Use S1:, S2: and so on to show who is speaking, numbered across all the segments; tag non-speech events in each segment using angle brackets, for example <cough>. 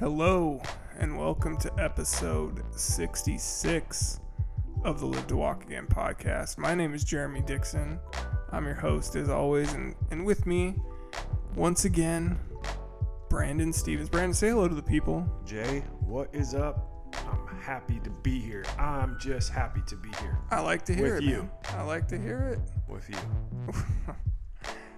S1: Hello, and welcome to episode 66 of the Live to Walk Again podcast. My name is Jeremy Dixon. I'm your host, as always, and, and with me, once again, Brandon Stevens. Brandon, say hello to the people.
S2: Jay, what is up? I'm happy to be here. I'm just happy to be here
S1: I like to hear
S2: With
S1: it.
S2: you.
S1: man. I like to hear it.
S2: with you. <laughs>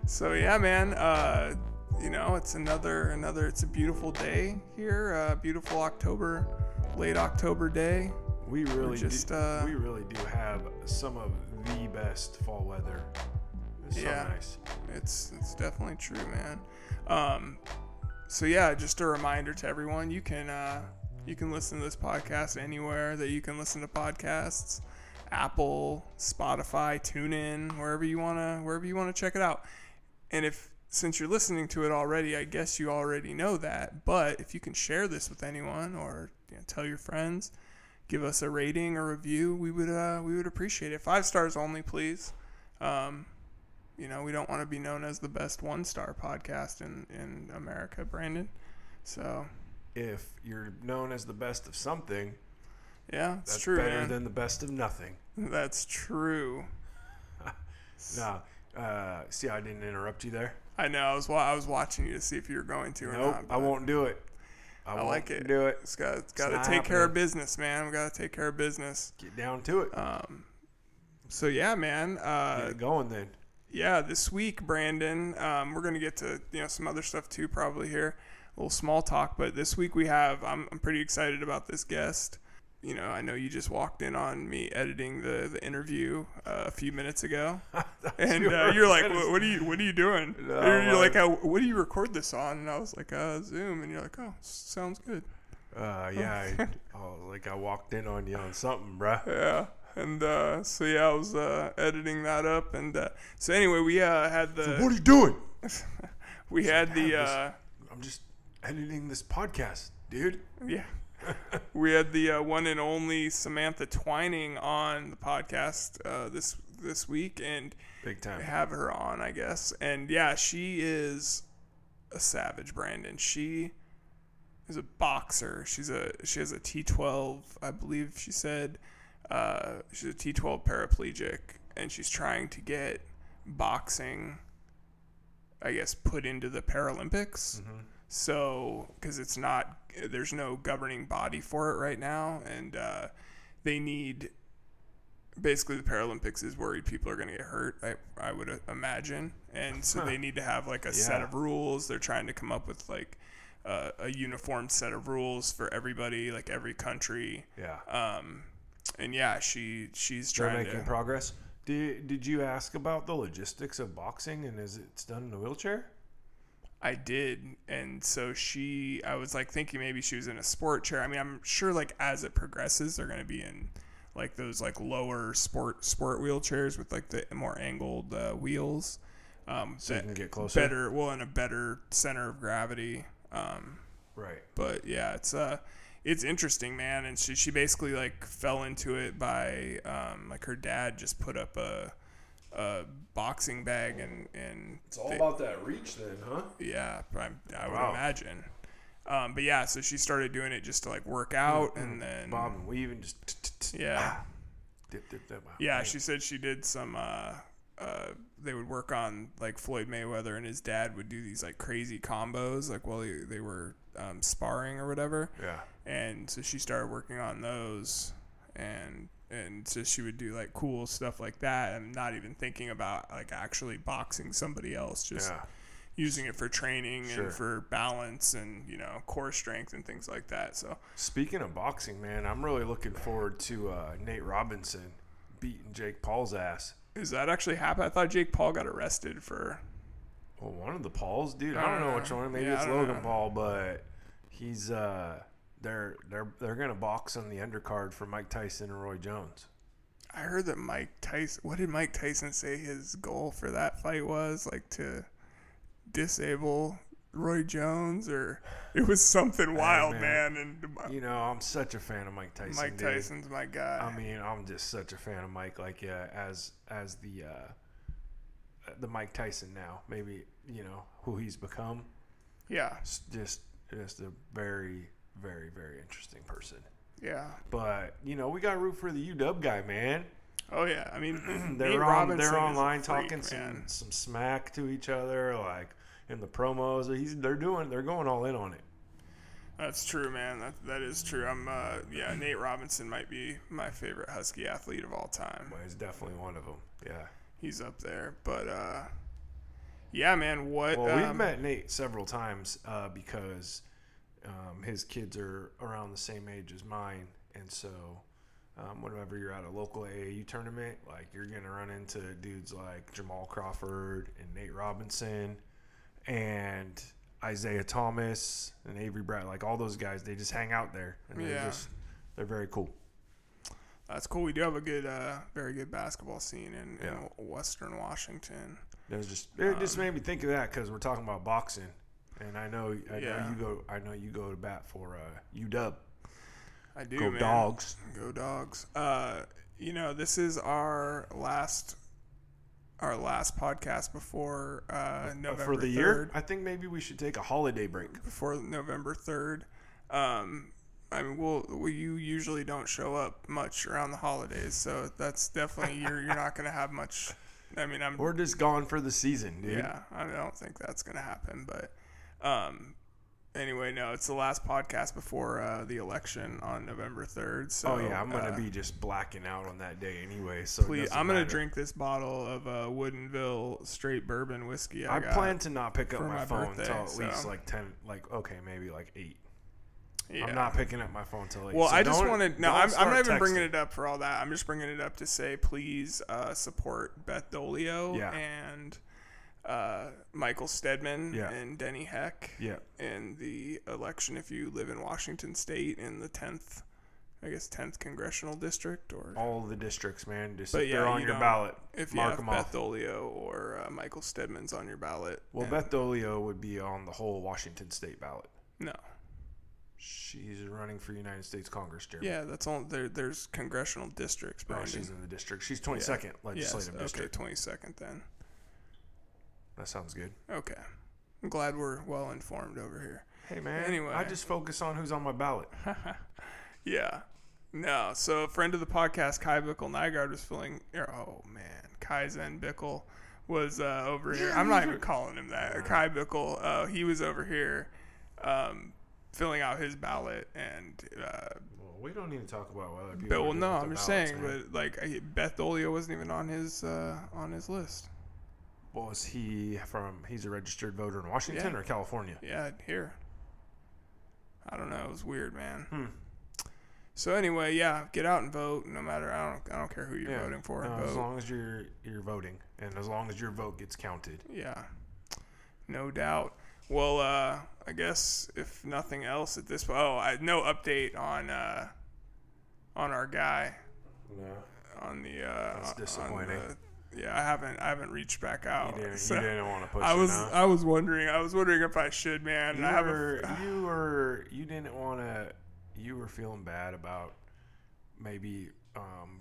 S1: So yeah, man. Uh, you know, it's another another. It's a beautiful day here. Uh, beautiful October, late October day.
S2: We really
S1: just,
S2: do,
S1: uh,
S2: we really do have some of the best fall weather. It's so
S1: Yeah.
S2: nice.
S1: It's it's definitely true, man. Um, so yeah, just a reminder to everyone: you can uh, you can listen to this podcast anywhere that you can listen to podcasts. Apple, Spotify, TuneIn, wherever you wanna wherever you wanna check it out. And if since you're listening to it already, I guess you already know that. But if you can share this with anyone or you know, tell your friends, give us a rating or review, we would uh, we would appreciate it. Five stars only, please. Um, you know, we don't want to be known as the best one star podcast in, in America, Brandon. So,
S2: If you're known as the best of something,
S1: yeah,
S2: that's
S1: true,
S2: better
S1: man.
S2: than the best of nothing.
S1: That's true. <laughs>
S2: Nah, uh, see, I didn't interrupt you there.
S1: I know. I was wa- I was watching you to see if you were going to or
S2: Nope,
S1: not.
S2: I won't do it. I,
S1: I
S2: won't
S1: like it.
S2: Do it.
S1: It's got it's got to take care of business, man. We got to take care of business.
S2: Get down to it.
S1: Um, so yeah, man.
S2: Get
S1: Uh,
S2: it going then.
S1: yeah, this week, Brandon, um, we're gonna get to you know some other stuff too, probably here, a little small talk. But this week we have, I'm, I'm pretty excited about this guest. You know, I know you just walked in on me editing the the interview uh, a few minutes ago, <laughs> and uh, you're like, what, "What are you <laughs> What are you doing?"
S2: No,
S1: you're, you're like, "How- "What do you record this on?" And I was like, uh, "Zoom," and you're like, "Oh, sounds good."
S2: Uh, yeah, I, <laughs> oh, like I walked in on you on something, bruh.
S1: Yeah. And uh, so yeah, I was uh, editing that up, and uh, so anyway, we uh, had the
S2: What are you doing?
S1: we had the
S2: "Yeah, this-
S1: uh,
S2: I'm just editing this podcast, dude.
S1: Yeah. <laughs> we had the uh, one and only Samantha Twining on the podcast uh, this this week, and
S2: Big time.
S1: have her on, I guess. And yeah, she is a savage, Brandon. She is a boxer. She's a she has a T12, I believe she said. Uh, she's a T12 paraplegic, and she's trying to get boxing, I guess, put into the Paralympics.
S2: Mm-hmm.
S1: So, because it's not, there's no governing body for it right now, and uh, they need. Basically, the Paralympics is worried people are going to get hurt. I, I would uh, imagine, and so they need to have like a set of rules. They're trying to come up with like uh, a uniform set of rules for everybody, like every country.
S2: Yeah.
S1: Um, and yeah, she she's
S2: They're making
S1: to.
S2: progress. Did, did you ask about the logistics of boxing and is it done in a wheelchair?
S1: I did, and so she, I was like thinking maybe she was in a sport chair. I mean, I'm sure like as it progresses, they're gonna be in like those like lower sport sport wheelchairs with like the more angled uh, wheels. Um,
S2: So you can get closer?
S1: better, well, in a better center of gravity. Um,
S2: Right.
S1: but yeah, it's uh, it's interesting, man. And she she basically like fell into it by um, like her dad just put up a a boxing bag and and
S2: It's all
S1: they-
S2: about that reach then, huh?
S1: yeah, I, I would
S2: Wow.
S1: imagine. Um, but yeah, so she started doing it just to like work out, and then
S2: Bob and weave and just
S1: yeah,
S2: dip, dip, dip.
S1: Yeah, she said she did some. Uh, uh, they would work on like Floyd Mayweather and his dad would do these like crazy combos, like while they, they were um, sparring or whatever.
S2: Yeah.
S1: And so she started working on those, and and so she would do like cool stuff like that, and not even thinking about like actually boxing somebody else, just
S2: Yeah.
S1: using it for training
S2: Sure.
S1: and for balance and you know core strength and things like that. So
S2: Speaking of boxing, man, I'm really looking forward to uh, Nate Robinson beating Jake Paul's ass.
S1: is that actually happen? I thought Jake Paul got arrested for.
S2: Well, one of the Pauls, dude.
S1: I
S2: I don't
S1: don't
S2: know which one. Maybe
S1: Yeah,
S2: it's Logan
S1: know.
S2: Paul, but he's uh, they're they're they're gonna box on the undercard for Mike Tyson and Roy Jones.
S1: I heard that Mike Tyson. What did Mike Tyson say his goal for that fight was? Like to disable Roy Jones, or <laughs> it was something wild, man.
S2: man.
S1: And
S2: You know, I'm such a fan of Mike Tyson.
S1: Mike
S2: dude.
S1: Tyson's my guy.
S2: I mean, I'm just such a fan of Mike. Like, yeah, as as the uh, the Mike Tyson now, maybe you know who he's become.
S1: yeah,
S2: It's just just a very, very, very interesting person.
S1: Yeah.
S2: But you know, we got to root for the UW guy, man.
S1: Oh yeah. I mean, <clears throat>
S2: they're on they're online
S1: freak,
S2: talking some
S1: man.
S2: some smack to each other, like in the promos. He's they're doing they're going all in on it.
S1: That's true, man. That that is true. I'm uh yeah, <clears throat> Nate Robinson might be my favorite Husky athlete of all time.
S2: Well, he's definitely one of them. Yeah.
S1: He's up there. But uh yeah, man, what
S2: Well, we've
S1: um,
S2: met Nate several times uh, because um, his kids are around the same age as mine, and so um, whenever you're at a local AAU tournament, like you're gonna run into dudes like Jamal Crawford and Nate Robinson, and Isaiah Thomas and Avery Brad, like all those guys, they just hang out there, and they're
S1: Yeah.
S2: just they're very cool.
S1: That's cool. We do have a good uh very good basketball scene in,
S2: Yeah.
S1: in Western Washington.
S2: It was just it just
S1: Um,
S2: made me think of that because we're talking about boxing, and I know I
S1: Yeah.
S2: know you go I know you go to bat for uh, UW.
S1: I do
S2: Go
S1: man.
S2: dogs.
S1: Go dogs. Uh you know, this is our last our last podcast before uh November
S2: for the
S1: 3rd.
S2: year. I think maybe we should take a holiday break.
S1: before November third. Um, I mean, we'll, we you usually don't show up much around the holidays, so that's definitely you're you're not gonna have much. I mean, I'm
S2: We're just gone for the season, dude.
S1: yeah, I don't think that's gonna happen, but um, anyway, no, it's the last podcast before uh, the election on November third. So
S2: oh yeah, I'm gonna
S1: uh,
S2: be just blacking out on that day anyway. So
S1: Please, I'm gonna
S2: matter.
S1: drink this bottle of uh, Woodinville straight bourbon whiskey. I,
S2: I plan to not pick up my,
S1: my
S2: phone until at least like ten, like okay, maybe like eight.
S1: Yeah.
S2: I'm not picking up my phone till eight.
S1: Well,
S2: So
S1: I just wanted no. I'm, I'm not even
S2: texting.
S1: bringing it up for all that. I'm just bringing it up to say, please uh, support Beth Doglio
S2: Yeah.
S1: and uh, Michael Stedman
S2: Yeah.
S1: and Denny Heck
S2: Yeah,
S1: in the election if you live in Washington State in the 10th, I guess 10th congressional district, or
S2: all the districts, man. Just
S1: But
S2: if
S1: yeah,
S2: they're on
S1: you
S2: your ballot,
S1: if you
S2: mark
S1: have
S2: them
S1: Beth
S2: off.
S1: Doglio or uh, Michael Stedman's on your ballot.
S2: Well, Beth Doglio would be on the whole Washington State ballot.
S1: no,
S2: She's running for United States Congress, Jeremy.
S1: yeah, that's all. There, there's congressional districts,
S2: Oh, she's in the district. She's 22nd
S1: yes,
S2: legislative
S1: okay,
S2: district.
S1: 22nd then.
S2: That sounds good.
S1: Okay. I'm glad we're well informed over here.
S2: Hey man.
S1: Anyway.
S2: I just focus on who's on my ballot. <laughs>
S1: Yeah. No. So a friend of the podcast, Kai Bickle Nygaard, was filling. Oh man, Kai Zen Bickle was uh, over here. I'm not even calling him that. Kai Bickle. Uh, he was over here, um, filling out his ballot, and uh,
S2: Well, we don't need to talk about other people.
S1: but, well, no, I'm just saying.
S2: man.
S1: But like Beth Doglio wasn't even on his uh, on his list.
S2: Was he from? He's a registered voter in Washington
S1: Yeah.
S2: or California.
S1: Yeah, here. I don't know. It was weird, man.
S2: Hmm.
S1: So anyway, yeah, get out and vote. No matter, I don't, I don't care who you're
S2: Yeah.
S1: voting for.
S2: No, as long as you're you're voting, and as long as your vote gets counted.
S1: Yeah, no doubt. Well, uh, I guess if nothing else at this, point, oh, I no update on uh, on our guy
S2: No,
S1: on the. Uh,
S2: That's disappointing.
S1: Yeah, I haven't I haven't reached back out.
S2: you didn't,
S1: so
S2: you didn't want to push
S1: I
S2: it
S1: was. I was wondering I was wondering if I should, man.
S2: You
S1: I
S2: were, you <sighs> were you didn't want to you were feeling bad about maybe um,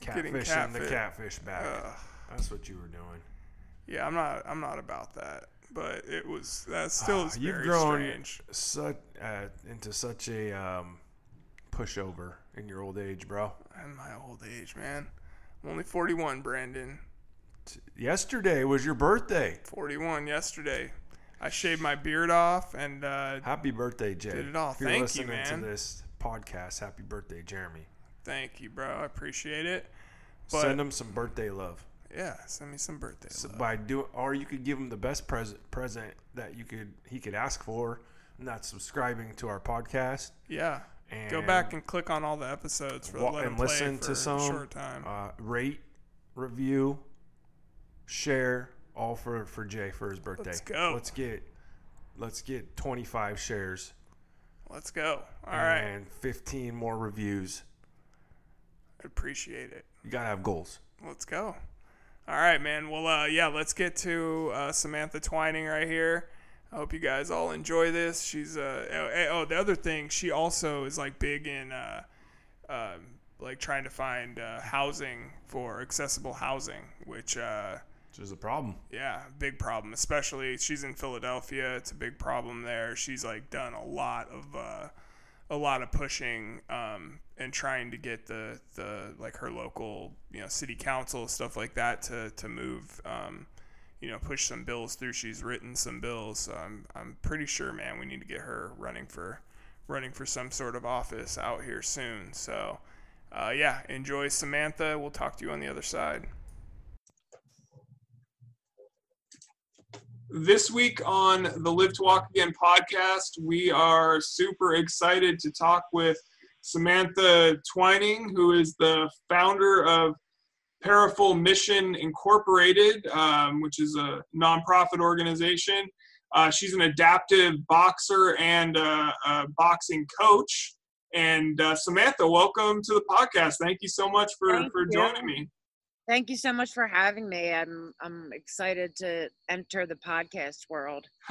S2: catfishing the catfish back. That's what you were doing.
S1: Yeah, I'm not. I'm not about that. But it was. That still
S2: Ah,
S1: is
S2: you've
S1: very
S2: grown
S1: strange.
S2: such uh, into such a um, pushover in your old age, bro.
S1: In my old age, man. I'm only 41, Brandon.
S2: Yesterday was your birthday.
S1: 41 yesterday. I shaved my beard off and uh,
S2: Happy birthday, Jay.
S1: Did it all.
S2: If you're
S1: Thank you,
S2: listening
S1: man.
S2: to this podcast, happy birthday, Jeremy.
S1: thank you, bro. I appreciate it. But
S2: Send him some birthday love.
S1: yeah, send me some birthday
S2: So
S1: love.
S2: by doing, or you could give him the best present present that you could he could ask for, and that's subscribing to our podcast.
S1: Yeah.
S2: And
S1: Go back and click on all the episodes for
S2: wa-
S1: let 'em
S2: and
S1: play
S2: listen
S1: for
S2: to some
S1: a short time.
S2: uh, rate, review, share, all for for Jay for his birthday.
S1: Let's go.
S2: Let's get let's get 25 shares
S1: Let's go. All right.
S2: and 15 more reviews.
S1: I appreciate it.
S2: You gotta have goals.
S1: Let's go. All right, man. Well, uh, yeah, let's get to uh, Samantha Twining right here. I hope you guys all enjoy this. She's uh, oh, oh, the other thing, she also is like big in uh, um like trying to find uh, housing for accessible housing, which uh,
S2: which is a problem.
S3: Yeah, big problem. Especially she's in Philadelphia. It's a big problem there. She's like done a lot of uh, a lot of pushing um, and trying to get the the like her local you know city council stuff like that to to move. Um, you know, push some bills through. She's written some bills. So I'm I'm pretty sure, man, we need to get her running for running for some sort of office out here soon. So, uh, yeah, enjoy Samantha. We'll talk to you on the other side. This week on the Live to Walk Again podcast, we are super excited to talk with Samantha Twining, who is the founder of Paraful Mission Incorporated, um, which is a nonprofit organization. Uh, she's an adaptive boxer and a, a boxing coach. And uh, Samantha, welcome to the podcast. Thank you so much for,
S4: Thank
S3: for
S4: you.
S3: joining me.
S4: Thank you so much for having me. I'm I'm excited to enter the podcast world. <laughs>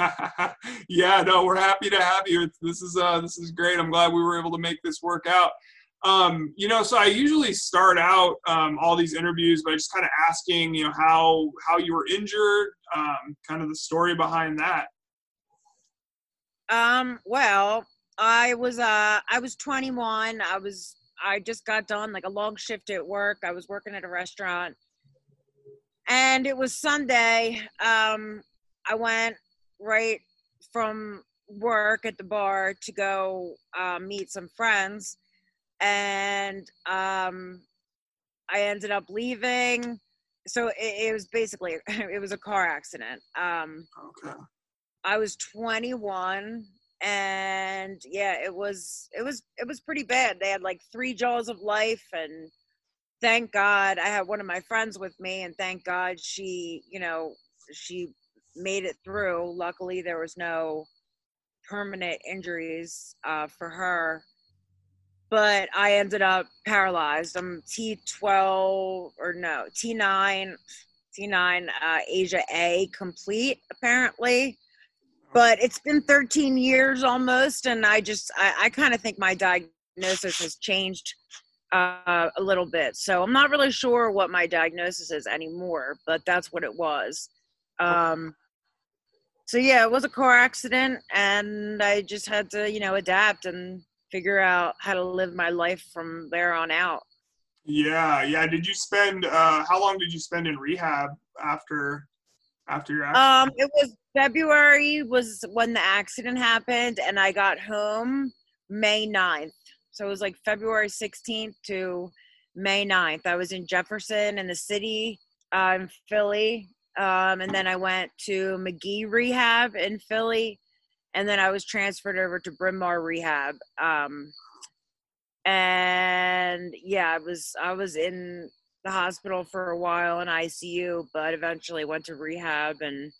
S3: yeah, no, we're happy to have you. It's, this is uh, this is great. I'm glad we were able to make this work out. Um, you know, so I usually start out um, all these interviews by just kind of asking, you know, how how you were injured, um, kind of the story behind that.
S4: Um, well, I was uh I was 21. I was I just got done like a long shift at work. I was working at a restaurant. And it was Sunday. Um I went right from work at the bar to go uh, meet some friends and um I ended up leaving. So it, it was basically <laughs> it was a car accident. Um
S3: Okay.
S4: I was 21 and yeah, it was it was it was pretty bad. They had like three jaws of life and thank God I had one of my friends with me and thank God she, you know, she made it through. Luckily there was no permanent injuries uh, for her. But I ended up paralyzed. I'm T12 or no, T9 T9 uh, ASIA A complete apparently. But it's been 13 years almost and i just i, I kind of think my diagnosis has changed uh, a little bit. So i'm not really sure what my diagnosis is anymore but that's what it was. Um, so yeah it was a car accident and i just had to you know adapt and figure out how to live my life from there on out
S3: Yeah, yeah. Did you spend uh, how long did you spend in rehab after after your accident?
S4: Um, it was February was when the accident happened, and I got home May 9th. So it was like February 16th to May 9th. I was in Jefferson in the city, uh, in Philly. Um, and then I went to Magee Rehab in Philly. And then I was transferred over to Bryn Mawr Rehab. Um, and yeah, I was I was in the hospital for a while in ICU, but eventually went to rehab and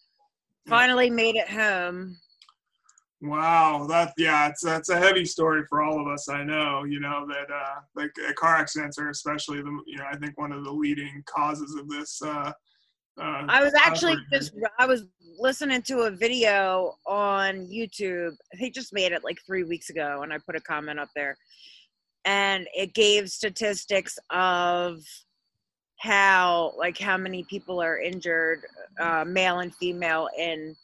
S4: finally made it home.
S3: Wow, that yeah, it's that's a heavy story for all of us. I know, you know that uh, like car accidents are especially the you know I think one of the leading causes of this. Uh, uh,
S4: I was actually just I was listening to a video on YouTube. They just made it like three weeks ago, and I put a comment up there, and it gave statistics of how like how many people are injured, uh, male and female, in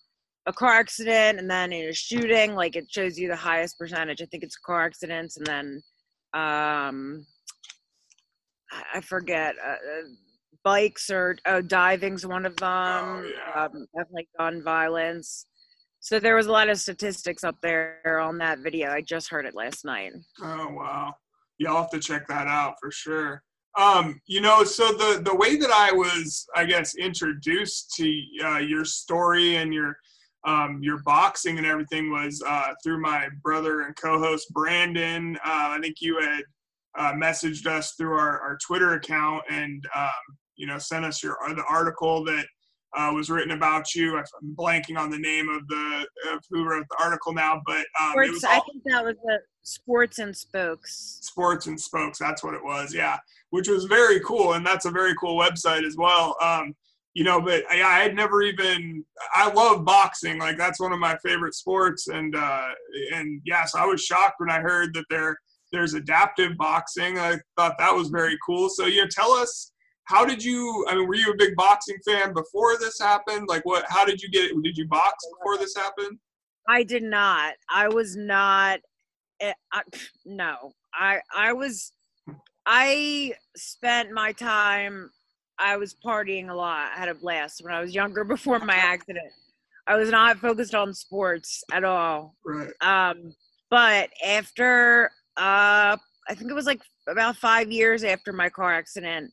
S4: a car accident, and then in a shooting. Like it shows you the highest percentage. I think it's car accidents, and then um, I I forget. Uh, uh, bikes or oh, diving's one of them.
S3: Oh, yeah.
S4: um, definitely gun violence. So there was a lot of statistics up there on that video. I just heard it last night.
S3: Oh wow, you'll have to check that out for sure. Um, you know, so the the way that I was, I guess, introduced to uh, your story and your um, your boxing and everything was uh, through my brother and co-host Brandon. Uh, I think you had uh, messaged us through our, our Twitter account and um, you know sent us your the article that uh, was written about you. I'm blanking on the name of the of who wrote the article now, but um, it
S4: Sports,
S3: was
S4: I think that was the sports and spokes.
S3: sports and spokes that's what it was yeah which was very cool and that's a very cool website as well um you know but I, I had never even i love boxing like that's one of my favorite sports and uh and yeah so i was shocked when i heard that there there's adaptive boxing i thought that was very cool so you know tell us
S1: how did you? I mean, were you a big boxing fan before this happened? Like, what? How did you get? Did you box before this happened?
S4: I did not. I was not. eh, I, <sniffs> no, I I was. I spent my time. I was partying a lot. I had a blast when I was younger <laughs> before my accident. I was not focused on sports at all.
S1: Right.
S4: Um, but after uh, I think it was like about five years after my car accident,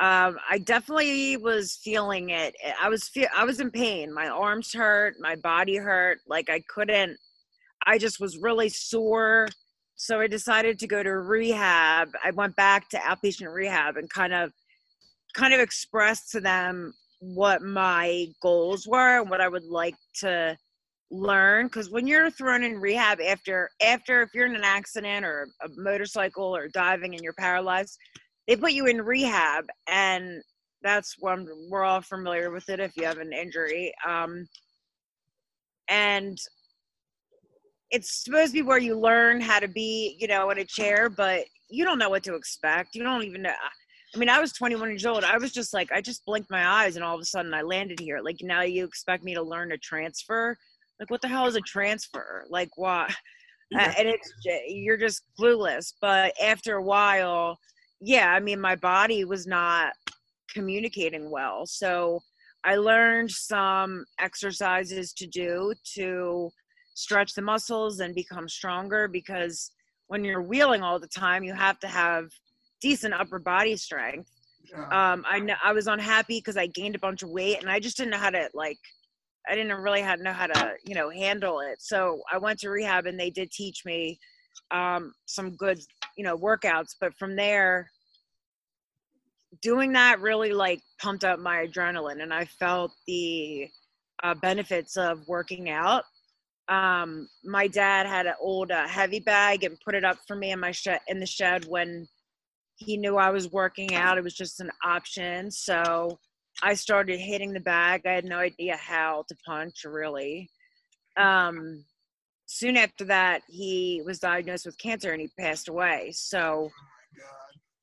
S4: um, I definitely was feeling it. I was feel I was in pain. My arms hurt, my body hurt. Like I couldn't. I just was really sore. So I decided to go to rehab. I went back to outpatient rehab and kind of, kind of expressed to them what my goals were and what I would like to learn because when you're thrown in rehab after after if you're in an accident or a motorcycle or diving and you're paralyzed they put you in rehab and that's one we're all familiar with it if you have an injury um and it's supposed to be where you learn how to be you know in a chair but you don't know what to expect you don't even know I mean, I was 21 years old. I was just like, I just blinked my eyes, and all of a sudden, I landed here. Like now, you expect me to learn a transfer? Like, what the hell is a transfer? Like, what?
S1: Yeah.
S4: and it's you're just clueless. But after a while, yeah, I mean, my body was not communicating well, so I learned some exercises to do to stretch the muscles and become stronger because when you're wheeling all the time, you have to have decent upper body strength.
S1: Yeah.
S4: Um, I know I was unhappy because I gained a bunch of weight and I just didn't know how to like. I didn't really know how to you know handle it. So I went to rehab and they did teach me um, some good you know workouts. But from there, doing that really like pumped up my adrenaline and I felt the uh, benefits of working out. Um, my dad had an old uh, heavy bag and put it up for me in my shed in the shed when he knew I was working out. It was just an option. So I started hitting the bag. I had no idea how to punch really. Um, soon after that, he was diagnosed with cancer and he passed away. So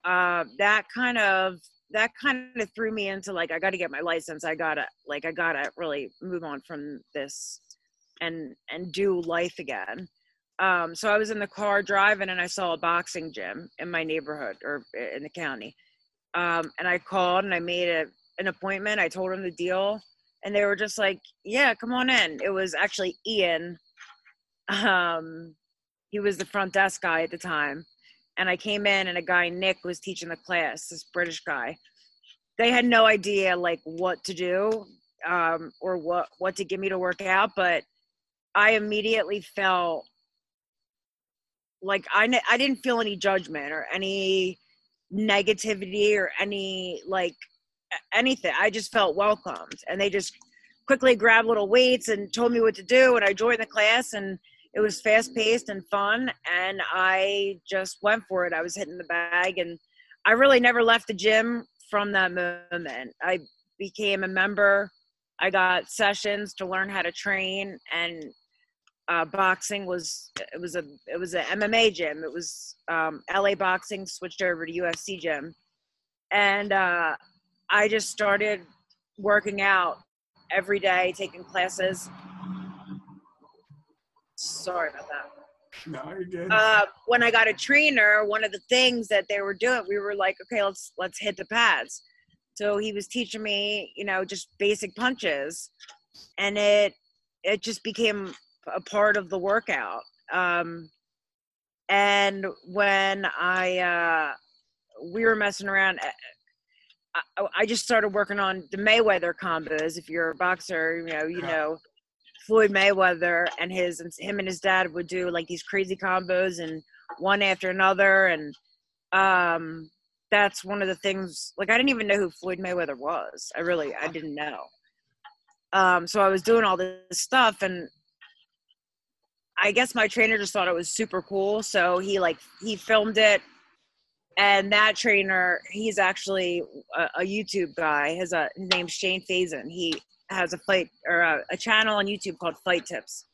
S4: uh, that kind of that kind of threw me into like I got to get my license. I gotta like I gotta really move on from this and and do life again um, so I was in the car driving and I saw a boxing gym in my neighborhood or in the county. Um, and I called and I made a, an appointment. I told them the deal and they were just like, yeah, come on in. It was actually Ian. Um, he was the front desk guy at the time. And I came in and a guy, Nick, was teaching the class, this British guy. They had no idea like what to do um, or what, what to give me to work out, but I immediately felt like I I didn't feel any judgment or any negativity or any like anything. I just felt welcomed, and they just quickly grabbed little weights and told me what to do, and I joined the class, and it was fast paced and fun, and I just went for it. I was hitting the bag, and I really never left the gym from that moment. I became a member. I got sessions to learn how to train, and uh, boxing was it was a it was a MMA gym. It was um, LA boxing switched over to UFC gym, and uh, I just started working out every day, taking classes. Sorry about that.
S1: No, you're good.
S4: Uh, when I got a trainer, one of the things that they were doing, we were like, okay, let's let's hit the pads. So he was teaching me, you know, just basic punches, and it it just became a part of the workout. Um, and when I uh, we were messing around, uh, I, I just started working on the Mayweather combos. If you're a boxer, you know you know Floyd Mayweather and his and him and his dad would do like these crazy combos and one after another, and um, that's one of the things. Like I didn't even know who Floyd Mayweather was. I really I didn't know. Um, so I was doing all this stuff and I guess my trainer just thought it was super cool, so he like he filmed it. And that trainer, he's actually a, a YouTube guy. His uh, his name's Shane Fazen. He has a fight or a, a channel on YouTube called Fight Tips.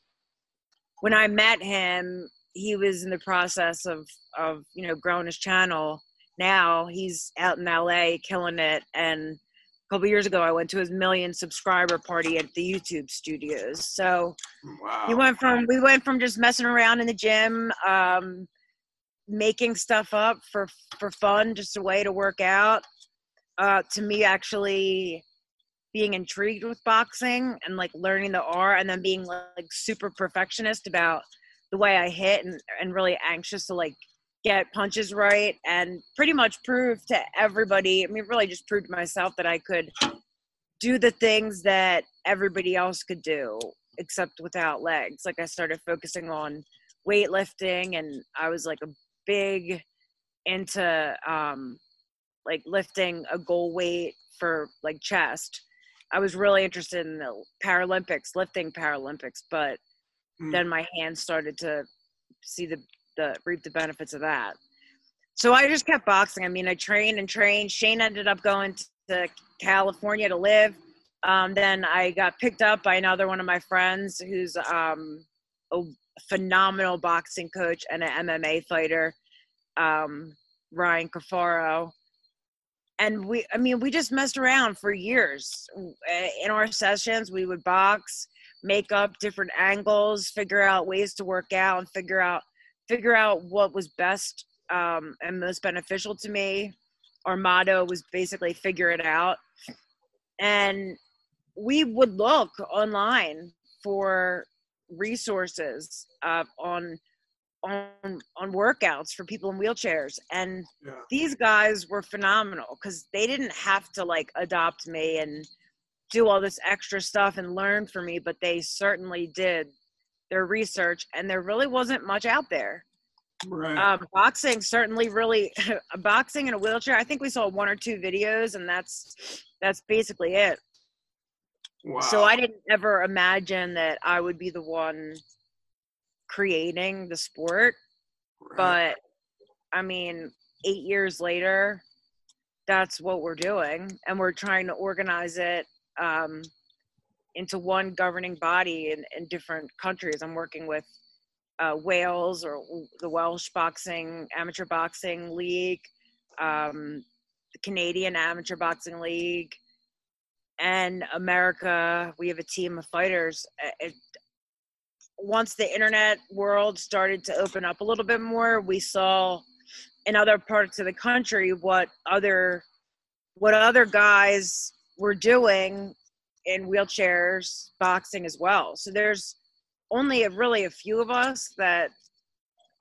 S4: When I met him, he was in the process of of you know growing his channel, now he's out in LA killing it. And a couple years ago, I went to his million subscriber party at the YouTube studios. So
S1: Wow.
S4: we went from we went from just messing around in the gym, um, making stuff up for for fun, just a way to work out, uh, to me actually being intrigued with boxing and like learning the art, and then being like super perfectionist about the way I hit and and really anxious to like get punches right and pretty much prove to everybody. I mean, really just prove to myself that I could do the things that everybody else could do except without legs. Like I started focusing on weightlifting and I was like a big into um like lifting a goal weight for like chest. I was really interested in the Paralympics, lifting Paralympics, but
S1: Mm.
S4: then my hands started to see the the reap the benefits of that. So I just kept boxing. I mean, I trained and trained. Shane ended up going to California to live. Um, then I got picked up by another one of my friends who's um, a phenomenal boxing coach and an MMA fighter, um, Ryan Cafaro. And we, I mean, we just messed around for years. In our sessions, we would box, make up different angles, figure out ways to work out, and figure out figure out what was best um, and most beneficial to me. Our motto was basically figure it out. And we would look online for resources uh, on on on workouts for people in wheelchairs and
S1: Yeah.
S4: these guys were phenomenal because they didn't have to like adopt me and do all this extra stuff and learn for me but they certainly did their research and there really wasn't much out there
S1: Right.
S4: um, boxing certainly really <laughs> boxing in a wheelchair i think we saw one or two videos and that's that's basically it
S1: wow.
S4: so i didn't ever imagine that i would be the one creating the sport
S1: Right.
S4: but i mean eight years later that's what we're doing and we're trying to organize it um, into one governing body in, in different countries. I'm working with uh, wales or the welsh boxing amateur boxing league um, the canadian amateur boxing league and america. We have a team of fighters. It, once the internet world started to open up a little bit more, we saw in other parts of the country what other what other guys were doing in wheelchairs boxing as well. So there's only a, really a few of us that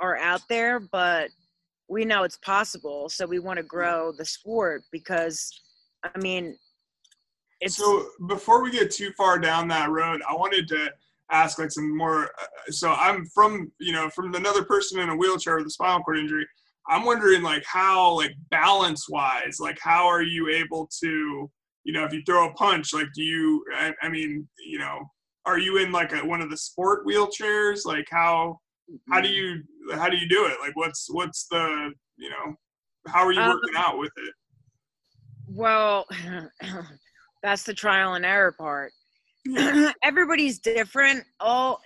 S4: are out there, but we know it's possible. So we want to grow the sport because, I mean, it's
S1: so before we get too far down that road, I wanted to ask like some more. Uh, so I'm from you know from another person in a wheelchair with a spinal cord injury. I'm wondering like how like balance wise, like how are you able to you know if you throw a punch, like do you? I, I mean you know are you in like a, one of the sport wheelchairs? Like how how do you how do you do it? Like what's what's the you know how are you
S4: Um,
S1: working out with it?
S4: Well, <clears throat> that's the trial and error part. <clears throat> Everybody's different. Oh,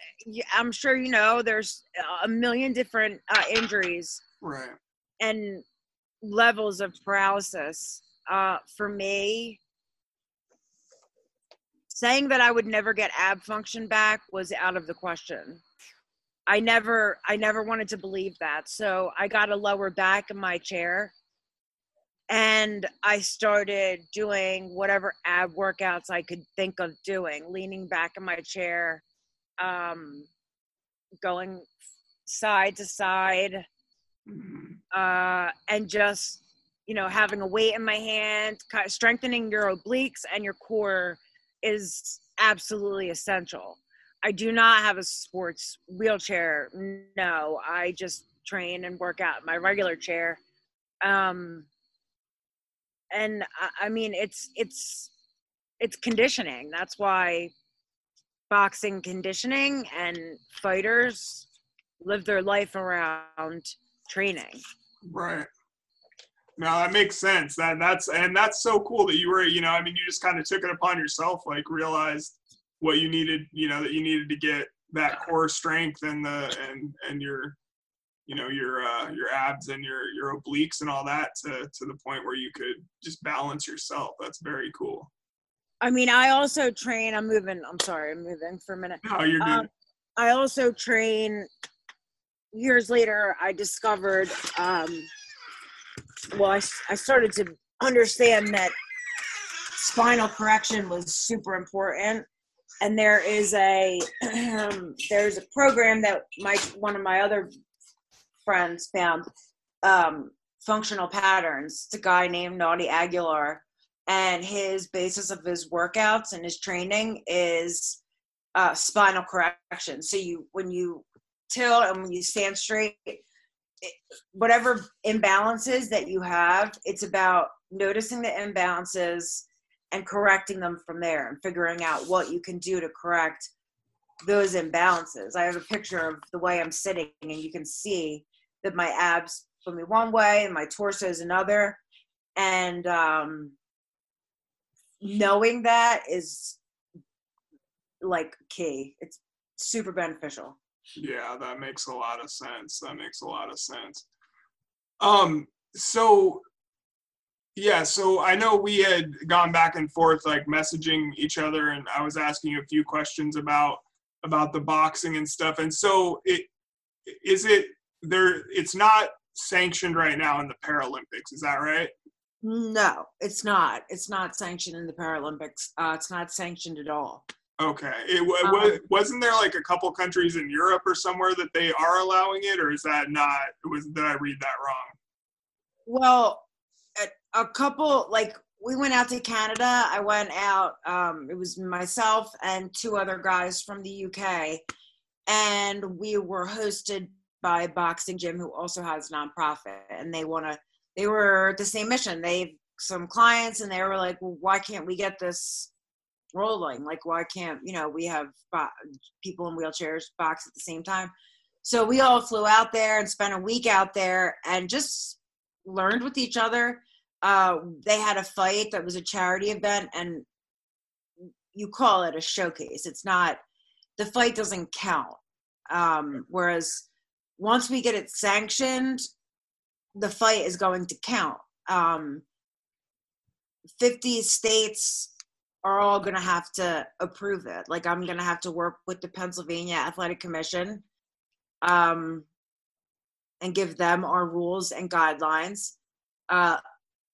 S4: I'm sure you know there's a million different uh, injuries
S1: Right.
S4: and levels of paralysis. Uh, for me, saying that I would never get ab function back was out of the question. I never, I never wanted to believe that. So I got a lower back in my chair, and I started doing whatever ab workouts I could think of doing, leaning back in my chair, um, going side to side,
S1: Mhm.
S4: uh, and just you know having a weight in my hand strengthening your obliques and your core is absolutely essential i do not have a sports wheelchair no i just train and work out in my regular chair um and I, mean it's it's it's conditioning that's why boxing conditioning and fighters live their life around training
S1: Right. No, that makes sense. That that's and that's so cool that you were, you know, I mean, you just kind of took it upon yourself, like realized what you needed, you know, that you needed to get that core strength and the and and your you know your uh, your abs and your your obliques and all that to to the point where you could just balance yourself. That's very cool.
S4: I mean, I also train. I'm moving. I'm sorry, I'm moving for a minute.
S1: No, you're good.
S4: Um, I also train. Years later, I discovered. Um, well, I started to understand that spinal correction was super important, and there is a <clears throat> there's a program that my one of my other friends found. Um, functional patterns. It's a guy named Naudi Aguilar, and his basis of his workouts and his training is uh, spinal correction. So you when you tilt and when you stand straight, it, whatever imbalances that you have, it's about noticing the imbalances and correcting them from there and figuring out what you can do to correct those imbalances. I have a picture of the way I'm sitting, and you can see that my abs put me one way and my torso is another. And um, knowing that is like key. It's super beneficial.
S1: Yeah, that makes a lot of sense. That makes a lot of sense. Um, so yeah, so I know we had gone back and forth like messaging each other and I was asking a few questions about about the boxing and stuff. And so it is it there it's not sanctioned right now in the Paralympics, is that right?
S4: No, it's not. It's not sanctioned in the Paralympics. Uh, it's not sanctioned at all.
S1: Okay. It wa-
S4: Um,
S1: wa- wasn't there like a couple countries in Europe or somewhere that they are allowing it or is that not was did I read that wrong?
S4: Well, a, a couple like we went out to Canada. I went out. Um, it was myself and two other guys from the UK, and we were hosted by a Boxing Gym, who also has nonprofit, and they want to. They were the same mission. They've some clients, and they were like, "Well, why can't we get this rolling? Like, why can't you know we have bo- people in wheelchairs box at the same time?" So we all flew out there and spent a week out there, and just learned with each other. Uh, they had a fight that was a charity event, and you call it a showcase. It's not the fight doesn't count. Um, whereas once we get it sanctioned, the fight is going to count. Um, Fifty states are all going to have to approve it. Like I'm going to have to work with the Pennsylvania Athletic Commission. Um, and give them our rules and guidelines. Uh,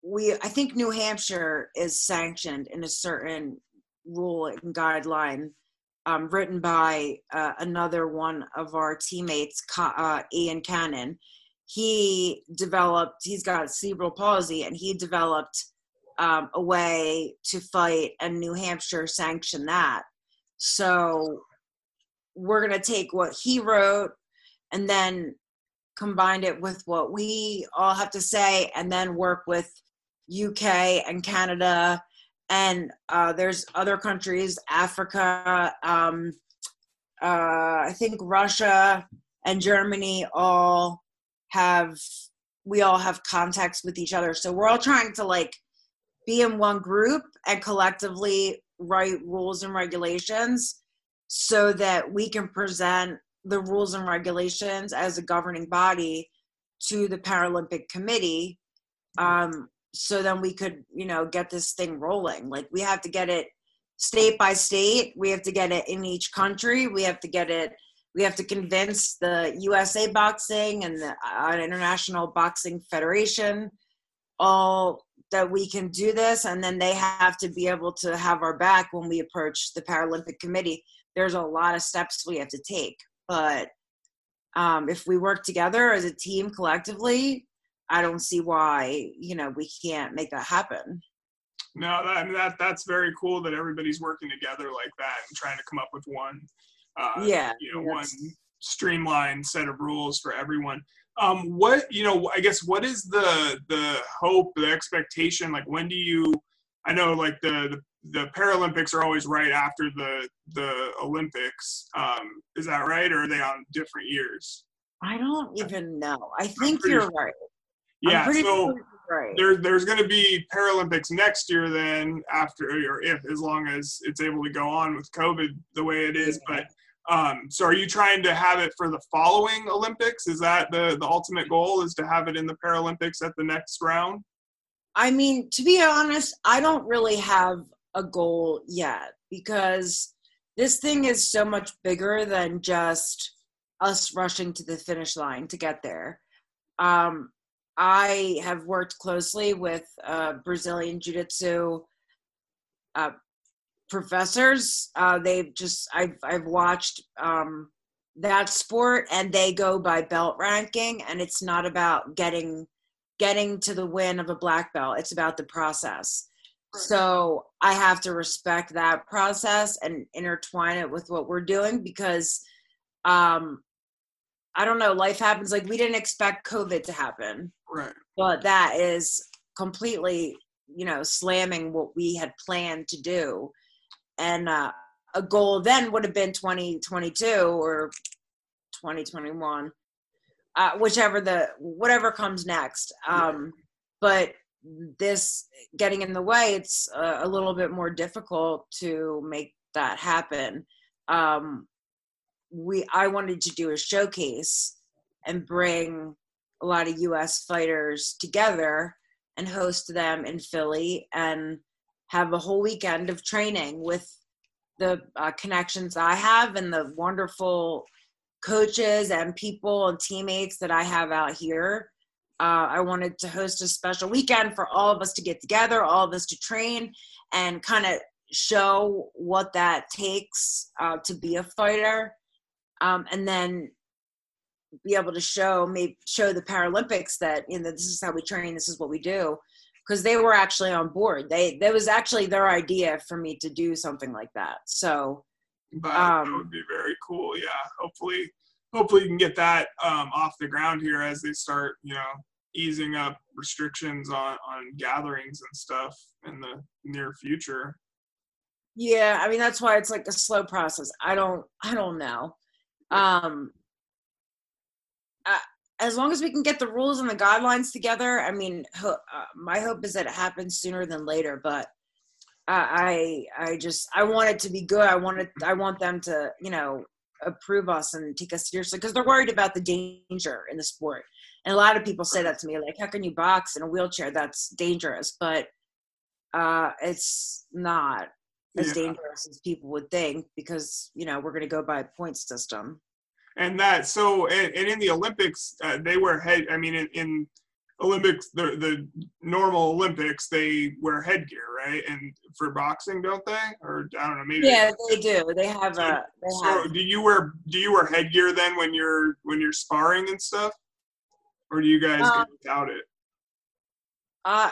S4: we, I think New Hampshire is sanctioned in a certain rule and guideline um, written by uh, another one of our teammates, uh, Ian Cannon. He developed, he's got cerebral palsy, and he developed um, a way to fight, and New Hampshire sanctioned that. So we're going to take what he wrote and then combined it with what we all have to say and then work with UK and Canada and uh, there's other countries Africa um, uh, I think Russia and Germany all have we all have contacts with each other so we're all trying to like be in one group and collectively write rules and regulations so that we can present the rules and regulations as a governing body to the Paralympic Committee. Um, so then we could, you know, get this thing rolling. Like we have to get it state by state. We have to get it in each country. We have to get it. We have to convince the USA Boxing and the uh, International Boxing Federation all that we can do this, and then they have to be able to have our back when we approach the Paralympic Committee. There's a lot of steps we have to take but um, if we work together as a team collectively i don't see why you know we can't make that happen
S1: No, that, I mean, that that's very cool that everybody's working together like that and trying to come up with one, uh,
S4: Yeah,
S1: you know, one streamlined set of rules for everyone. Um, what you know, I guess, what is the the hope, the expectation? Like, when do you? I know, like the the, the Paralympics are always right after the the Olympics. Um, is that right, or are they on different years?
S4: i don't even know i think you're
S1: sure-
S4: right
S1: Yeah, so.
S4: sure right
S1: there, there's going to be Paralympics next year then after or if as long as it's able to go on with COVID the way it is. But Um, so are you trying to have it for the following Olympics? Is that the the ultimate goal? Is to have it in the Paralympics at the next round?
S4: I mean, to be honest, I don't really have a goal yet because this thing is so much bigger than just us rushing to the finish line to get there. Um, I have worked closely with uh, Brazilian Jiu Jitsu uh, professors. Uh, they've just I've I've watched um, that sport, and they go by belt ranking, and it's not about getting getting to the win of a black belt. It's about the process. So I have to respect that process and intertwine it with what we're doing because um I don't know, life happens like we didn't expect COVID to happen.
S1: Right.
S4: But that is completely, you know, slamming what we had planned to do. And uh a goal then would have been 2022 or 2021 uh, whichever the whatever comes next um, but this getting in the way it's a, a, little bit more difficult to make that happen um, we i wanted to do a showcase and bring a lot of us fighters together and host them in philly and have a whole weekend of training with the uh, connections i have and the wonderful coaches and people and teammates that I have out here. Uh, I wanted to host a special weekend for all of us to get together, all of us to train, and kind of show what that takes uh, to be a fighter, um, and then be able to show maybe show the Paralympics that you know this is how we train, this is what we do, because they were actually on board. They that was actually their idea for me to do something like that. So
S1: but um, that would be very cool. Yeah, hopefully, hopefully you can get that um, off the ground here as they start, you know, easing up restrictions on on gatherings and stuff in the near future.
S4: Yeah, I mean that's why it's like a slow process. I don't, I don't know. Um, uh, as long as we can get the rules and the guidelines together, I mean, ho- uh, my hope is that it happens sooner than later. But I I just I want it to be good. I want it. I want them to you know approve us and take us seriously because they're worried about the danger in the sport. And a lot of people say that to me, like, "How can you box in a wheelchair? That's dangerous." But uh, it's not as yeah. dangerous as people would think because you know we're going to go by a point system.
S1: And that so and, and in the Olympics, uh, they wear head. I mean, in, in Olympics, the the normal Olympics, they wear headgear, right? And for boxing, don't they? Or I don't know, maybe.
S4: Yeah, they do. They have so, a. They
S1: so have. do you wear do you wear headgear then when you're when you're sparring and stuff, or do you guys um, go without it?
S4: Uh,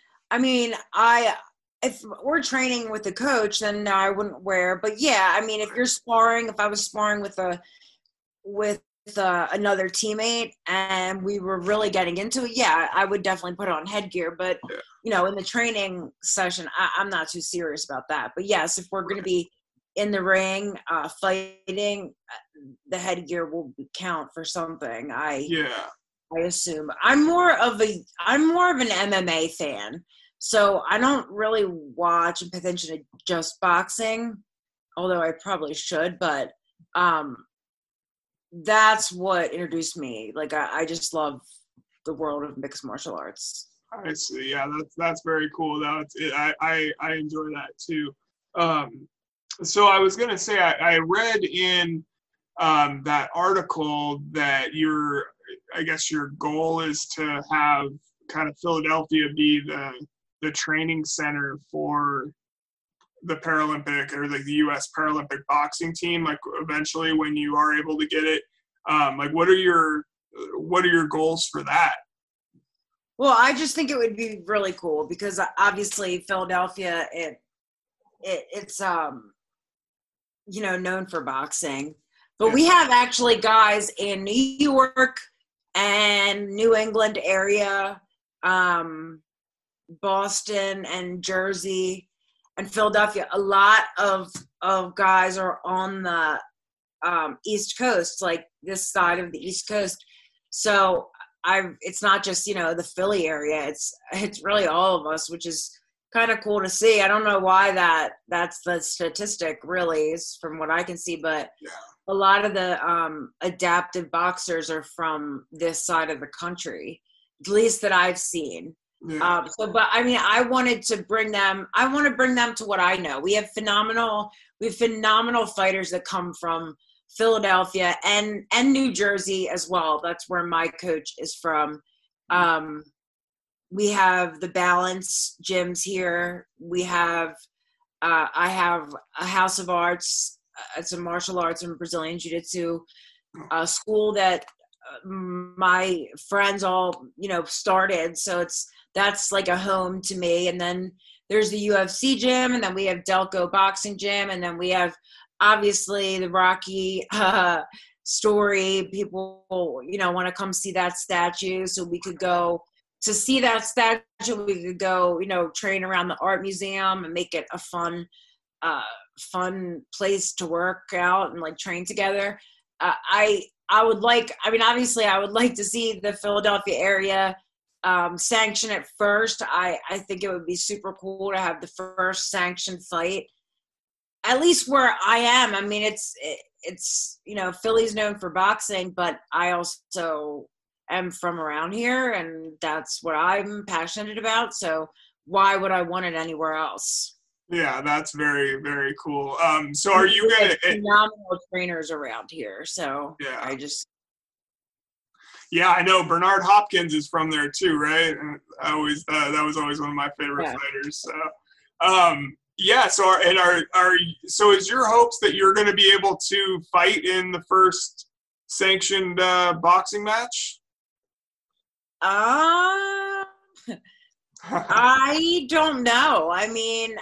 S4: <laughs> I mean, I if we're training with a coach, then no, I wouldn't wear. But yeah, I mean, if you're sparring, if I was sparring with a with uh, another teammate and we were really getting into it, yeah, I would definitely put on headgear. But yeah. you know, in the training session, I, am not too serious about that. But yes, if we're going to be in the ring uh, fighting, uh, the headgear will count for something. I
S1: yeah.
S4: I assume I'm more of a I'm more of an MMA fan, so I don't really watch and pay attention to just boxing, although I probably should. But um, that's what introduced me. Like I, I just love the world of mixed martial arts.
S1: I see. Yeah, that's that's very cool. That's it. I, I I enjoy that too. Um, so I was gonna say I, I read in um, that article that your I guess your goal is to have kind of Philadelphia be the the training center for the Paralympic or like the U.S. Paralympic boxing team? Like eventually, when you are able to get it, um, like what are your what are your goals for that?
S4: Well, I just think it would be really cool because uh, obviously Philadelphia, it, it it's um, you know, known for boxing, but we have actually guys in New York and New England area, um, Boston and Jersey and Philadelphia, a lot of of guys are on the um, East Coast, like this side of the East Coast. So I, it's not just you know the Philly area. It's it's really all of us, which is kind of cool to see. I don't know why that that's the statistic really is from what I can see, but a lot of the um, adaptive boxers are from this side of the country, at least that I've seen.
S1: Yeah.
S4: Um, so, but I mean, I wanted to bring them. I want to bring them to what I know. We have phenomenal, we have phenomenal fighters that come from Philadelphia and and New Jersey as well. That's where my coach is from. Um, we have the balance gyms here. We have, uh, I have a House of Arts. Uh, it's a martial arts and Brazilian Jiu Jitsu school that uh, my friends all you know started. So it's that's like a home to me. And then there's the UFC gym, and then we have Delco Boxing Gym, and then we have obviously the Rocky <laughs> uh, story. People, you know, want to come see that statue, so we could go to see that statue. We could go, you know, train around the art museum and make it a fun, uh, fun place to work out and like train together. Uh, I I would like. I mean, obviously, I would like to see the Philadelphia area um, sanction it first. I, I think it would be super cool to have the first sanctioned fight, at least where I am. I mean, it's it, it's you know Philly's known for boxing, but I also am from around here, and that's what I'm passionate about. So why would I want it anywhere else?
S1: Yeah, that's very very cool. Um, so are you gonna?
S4: phenomenal trainers around here? So
S1: Yeah.
S4: I just
S1: Yeah, I know Bernard Hopkins is from there too, right? And I always uh, that was always one of my favorite
S4: Yeah.
S1: fighters. So, um, yeah. So are, and are are so is your hopes that you're going to be able to fight in the first sanctioned uh, boxing match?
S4: uh <laughs> I don't know. I mean,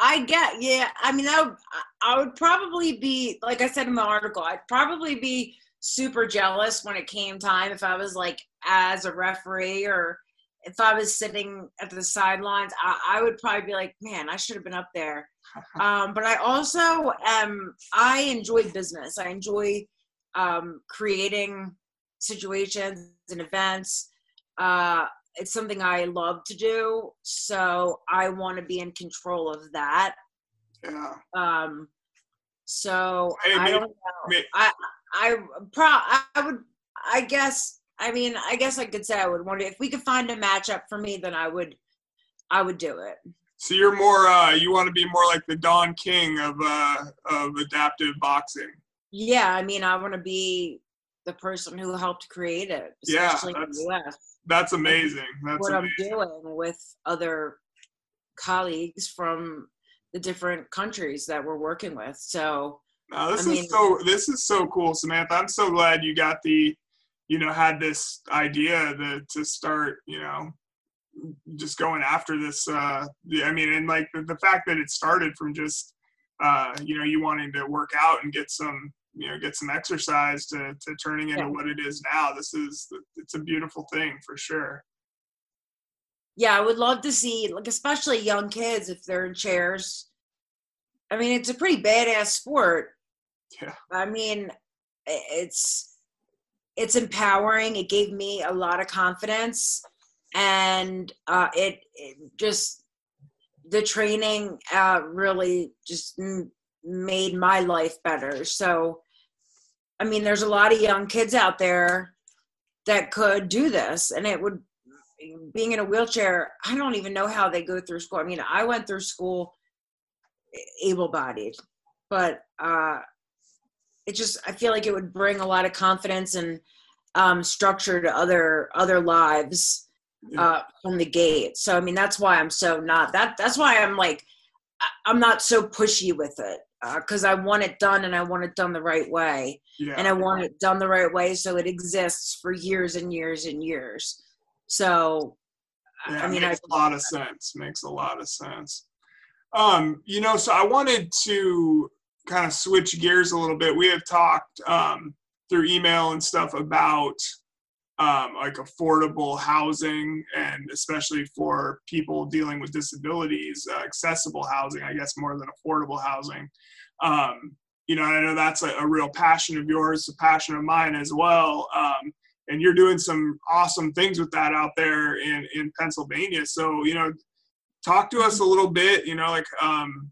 S4: I get yeah. I mean, I would, I would probably be like I said in the article. I'd probably be super jealous when it came time if I was like as a referee or if I was sitting at the sidelines. I, I would probably be like, man, I should have been up there. <laughs> Um, but I also am. I enjoy business. I enjoy um, creating situations and events. Uh, it's something I love to do, so I want to be in control of that.
S1: yeah.
S4: Um, so
S1: Hey,
S4: I don't know. I I pro I would I guess I mean I guess I could say I would want to if we could find a matchup for me then I would I would do it.
S1: So you're more uh, you want to be more like the Don King of uh, of adaptive boxing.
S4: Yeah, I mean I want to be the person who helped create it,
S1: Yeah,
S4: especially in
S1: that's-
S4: the US.
S1: That's amazing. That's
S4: what
S1: amazing.
S4: I'm doing with other colleagues from the different countries that we're working with. So
S1: No, this
S4: I
S1: is so this is so cool, Samantha. I'm so glad you got the, you know, had this idea that to start, you know, just going after this. Uh, I mean, and like the, the fact that it started from just, uh, you know, you wanting to work out and get some, you know, get some exercise to to turning into
S4: Yeah.
S1: what it is now. This is it's a beautiful thing for sure.
S4: yeah, I would love to see like especially young kids if they're in chairs. I mean, it's a pretty badass sport.
S1: Yeah.
S4: I mean, it's it's empowering. It gave me a lot of confidence, and uh, it, it just the training uh, really just made my life better. So, I mean, there's a lot of young kids out there that could do this, and it would being in a wheelchair. I don't even know how they go through school. I mean, I went through school able-bodied, but uh, it just I feel like it would bring a lot of confidence and um, structure to other other lives uh, from the gate. So I mean, that's why I'm so not that. That's why I'm like I- I'm not so pushy with it because I want it done and I want it done the right way,
S1: Yeah.
S4: and I want it done the right way so it exists for years and years and years. So
S1: Yeah,
S4: I mean, I
S1: makes a lot of sense. Makes a lot of sense. Um, you know, so I wanted to kind of switch gears a little bit. We have talked um, through email and stuff about um, like affordable housing, and especially for people dealing with disabilities, uh, accessible housing. I guess more than affordable housing. Um, you know, I know that's a, a real passion of yours, a passion of mine as well. Um, and you're doing some awesome things with that out there in in Pennsylvania. So you know, talk to us a little bit. You know, like um,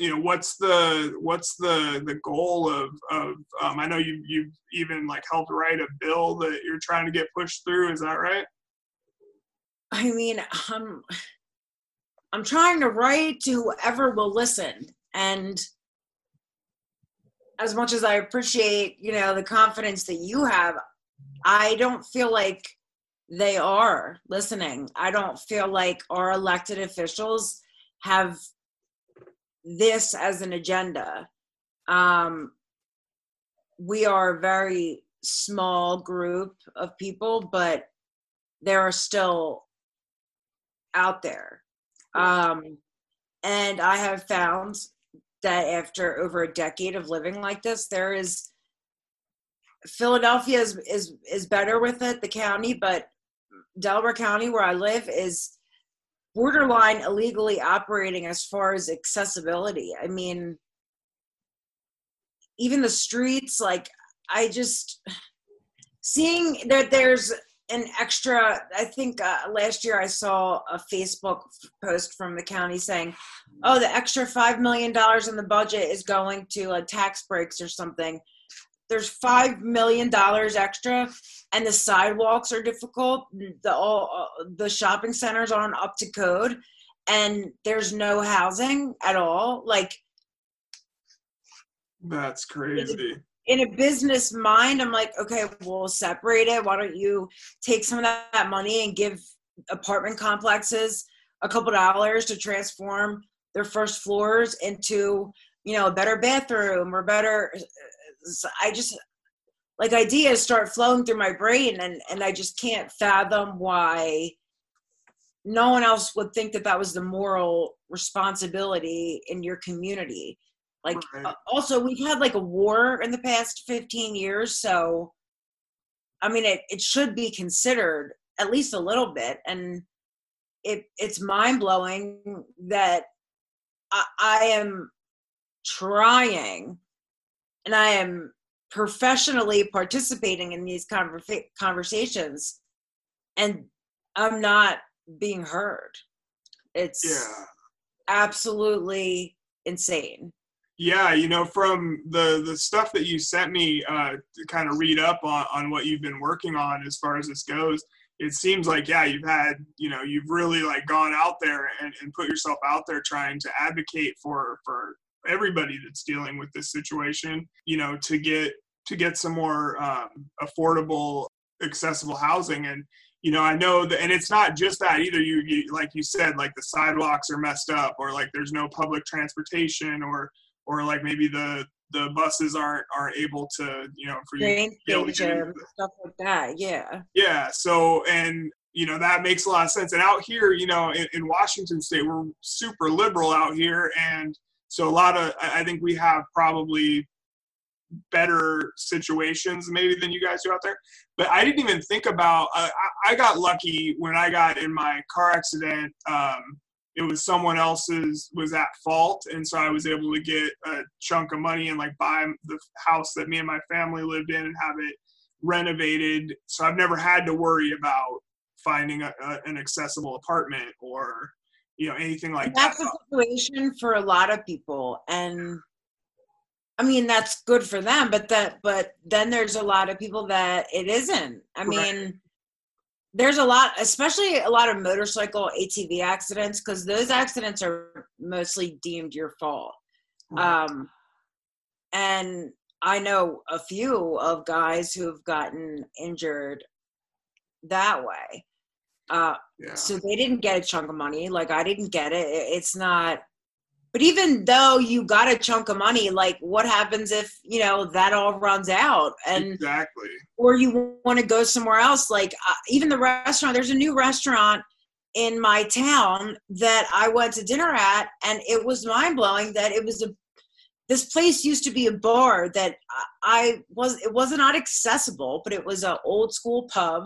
S1: you know what's the what's the the goal of of um, i know you you've even like helped write a bill that you're trying to get pushed through is that right
S4: I mean, I'm I'm trying to write to whoever will listen. And as much as I appreciate, you know, the confidence that you have, I don't feel like they are listening. I don't feel like our elected officials have this as an agenda. Um, we are a very small group of people, but there are still out there. Um, and I have found that after over a decade of living like this, there is Philadelphia is is is better with it, the county, but Delaware County, where I live, is borderline illegally operating as far as accessibility. I mean, even the streets, like I just seeing that there's an extra i think uh, last year i saw a facebook post from the county saying oh the extra five million dollars in the budget is going to uh, tax breaks or something there's five million dollars extra and the sidewalks are difficult the all uh, the shopping centers aren't up to code and there's no housing at all like
S1: that's crazy
S4: in a business mind, I'm like, okay, we'll separate it. Why don't you take some of that money and give apartment complexes a couple dollars to transform their first floors into, you know, a better bathroom or better. I just like ideas start flowing through my brain, and and I just can't fathom why no one else would think that that was the moral responsibility in your community like right. uh, also we've had like a war in the past 15 years, so I mean it it should be considered at least a little bit and it it's mind blowing that I, I am trying and I am professionally participating in these conver- conversations and I'm not being heard. It's yeah. absolutely insane.
S1: Yeah, you know, from the the stuff that you sent me uh, to kind of read up on, on what you've been working on as far as this goes, it seems like yeah, you've had you know you've really like gone out there and, and put yourself out there trying to advocate for for everybody that's dealing with this situation. You know, to get to get some more um, affordable, accessible housing and you know, I know that, and it's not just that either. You, you, like you said, like the sidewalks are messed up, or like there's no public transportation, or or like maybe the the buses aren't aren't able to you know for
S4: you to stuff like that yeah
S1: yeah so and you know that makes a lot of sense and out here you know in, in washington state we're super liberal out here and so a lot of i think we have probably better situations maybe than you guys do out there. But i didn't even think about uh, I, I got lucky when i got in my car accident um, it was someone else's was at fault. And so i was able to get a chunk of money and like buy the house that me and my family lived in and have it renovated. So i've never had to worry about finding a, a, an accessible apartment or you know anything like
S4: that's
S1: that
S4: that's a situation for a lot of people and i mean that's good for them but that but then there's a lot of people that it isn't i mean there's a lot, especially a lot of motorcycle ATV accidents, because those accidents are mostly deemed your fault. Um, and I know a few of guys who have gotten injured that way. Uh, yeah. So they didn't get a chunk of money. Like I didn't get it. It's not but even though you got a chunk of money like what happens if you know that all runs out and
S1: exactly
S4: or you want to go somewhere else like uh, even the restaurant there's a new restaurant in my town that i went to dinner at and it was mind-blowing that it was a this place used to be a bar that i was it was not accessible but it was an old school pub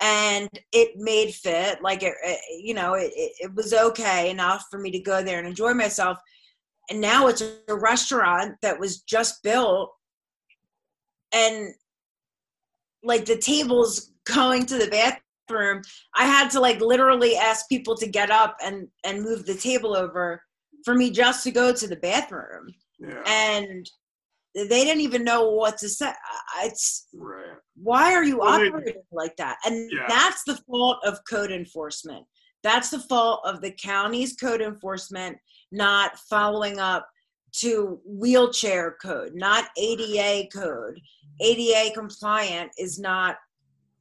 S4: and it made fit like it, it you know it, it was okay enough for me to go there and enjoy myself. And now it's a restaurant that was just built and like the tables going to the bathroom. I had to like literally ask people to get up and and move the table over for me just to go to the bathroom.
S3: Yeah.
S4: and they didn't even know what to say it's
S3: right.
S4: why are you
S3: Well, they-
S4: operating like that and
S3: Yeah.
S4: that's the fault of code enforcement that's the fault of the county's code enforcement not following up to wheelchair code not ada code ada compliant is not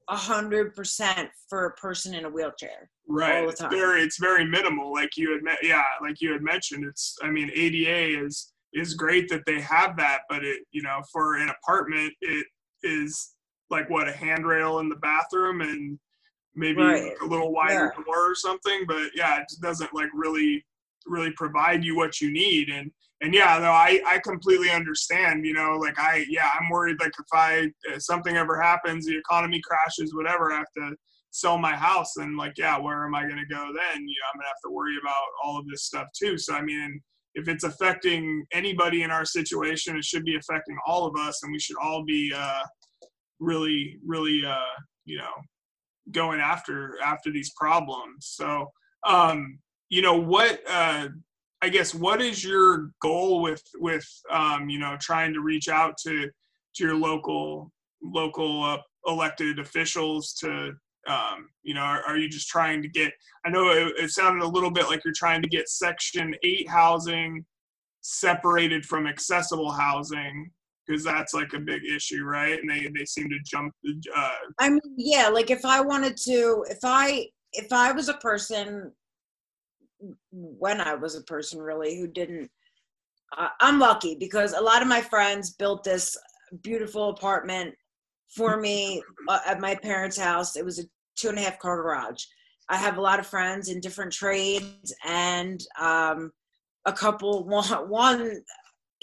S4: a hundred percent for a person in a wheelchair
S3: Right.
S4: the
S3: It's very it's very minimal. Like you had met yeah, like you had mentioned. It's I mean ADA is is great that they have that, but it you know, for an apartment it is like what, a handrail in the bathroom and maybe
S4: Right.
S3: a little wider door or something. But yeah, it just doesn't like really really provide you what you need. And and yeah, no, I I completely understand. You know, like I yeah, I'm worried like if I if something ever happens, the economy crashes, whatever, I have to sell my house and like yeah where am i going to go then you know i'm going to have to worry about all of this stuff too so i mean if it's affecting anybody in our situation it should be affecting all of us and we should all be uh really really uh you know going after after these problems. So um you know what uh i guess what is your goal with with um you know trying to reach out to to your local local uh, elected officials to um, you know are, are you just trying to get i know it, it sounded a little bit like you're trying to get section 8 housing separated from accessible housing because that's like a big issue right? And they they seem to jump uh,
S4: I mean, yeah, like if I wanted to, if I if I was a person when I was a person really who didn't, uh, I'm lucky because a lot of my friends built this beautiful apartment for me uh, at my parents' house. It was a two and a half car garage. I have a lot of friends in different trades and um, a couple <laughs> one, one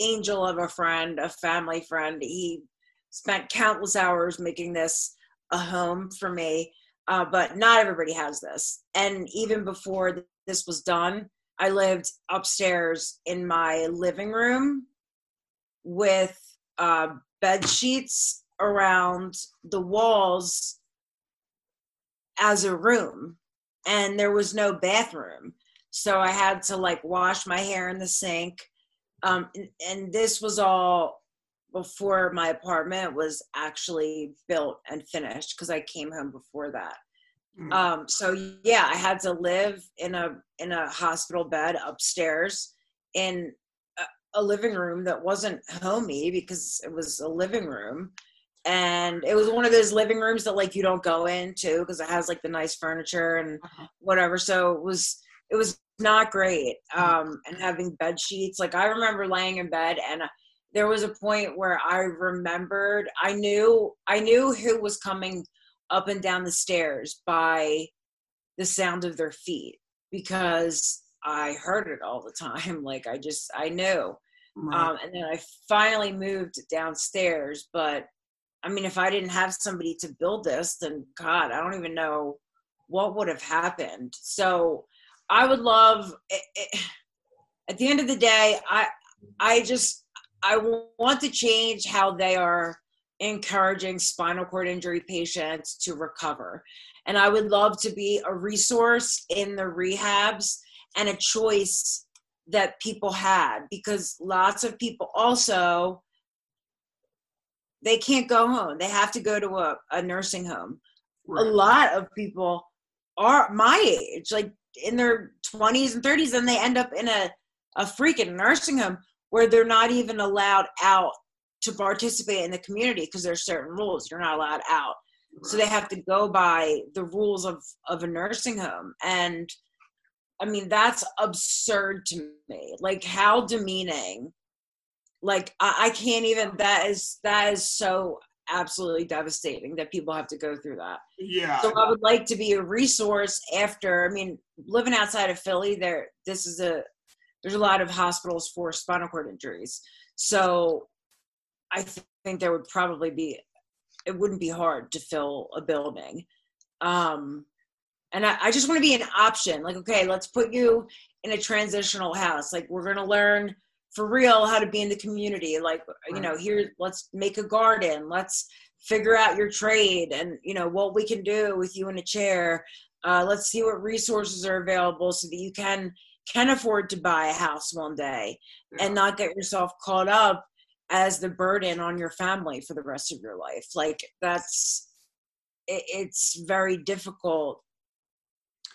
S4: angel of a friend, a family friend. He spent countless hours making this a home for me, uh, but not everybody has this. And even before th- this was done, I lived upstairs in my living room with uh, bed sheets around the walls as a room, and there was no bathroom. So I had to like wash my hair in the sink. Um, and, and this was all before my apartment was actually built and finished because I came home before that.
S3: mm,
S4: Um, so yeah, I had to live in a in a hospital bed upstairs in a, a living room that wasn't homey because it was a living room, and it was one of those living rooms that like you don't go into because it has like the nice furniture and
S3: Uh-huh.
S4: whatever. So it was it was not great. Um, and having bed sheets, like I remember laying in bed and. There was a point where I remembered I knew I knew who was coming up and down the stairs by the sound of their feet because I heard it all the time. <laughs> Like I just I knew. Um, and then I finally moved downstairs. But I mean, if I didn't have somebody to build this, then God, I don't even know what would have happened. So I would love. It, it, at the end of the day, I I just I want to change how they are encouraging spinal cord injury patients to recover. And I would love to be a resource in the rehabs and a choice that people had because lots of people also they can't go home. They have to go to a, a nursing home.
S3: right.
S4: A lot of people are my age, like in their 20s and 30s, and they end up in a, a freaking nursing home where they're not even allowed out to participate in the community because there's certain rules. You're not allowed out. So they have to go by the rules of, of a nursing home. And I mean, that's absurd to me. Like, how demeaning. Like, I, I can't even, that is, that is so absolutely devastating that people have to go through that.
S3: yeah
S4: So I would like to be a resource after. I mean, living outside of Philly, there this is a there's a lot of hospitals for spinal cord injuries. So I th- think there would probably be it wouldn't be hard to fill a building. Um, and I, I just want to be an option. Like, okay, let's put you in a transitional house. Like, we're gonna learn for real how to be in the community. Like, you know, here let's make a garden. Let's figure out your trade and you know what we can do with you in a chair uh, let's see what resources are available so that you can can afford to buy a house one day
S3: Yeah.
S4: and not get yourself caught up as the burden on your family for the rest of your life. Like that's it, it's very difficult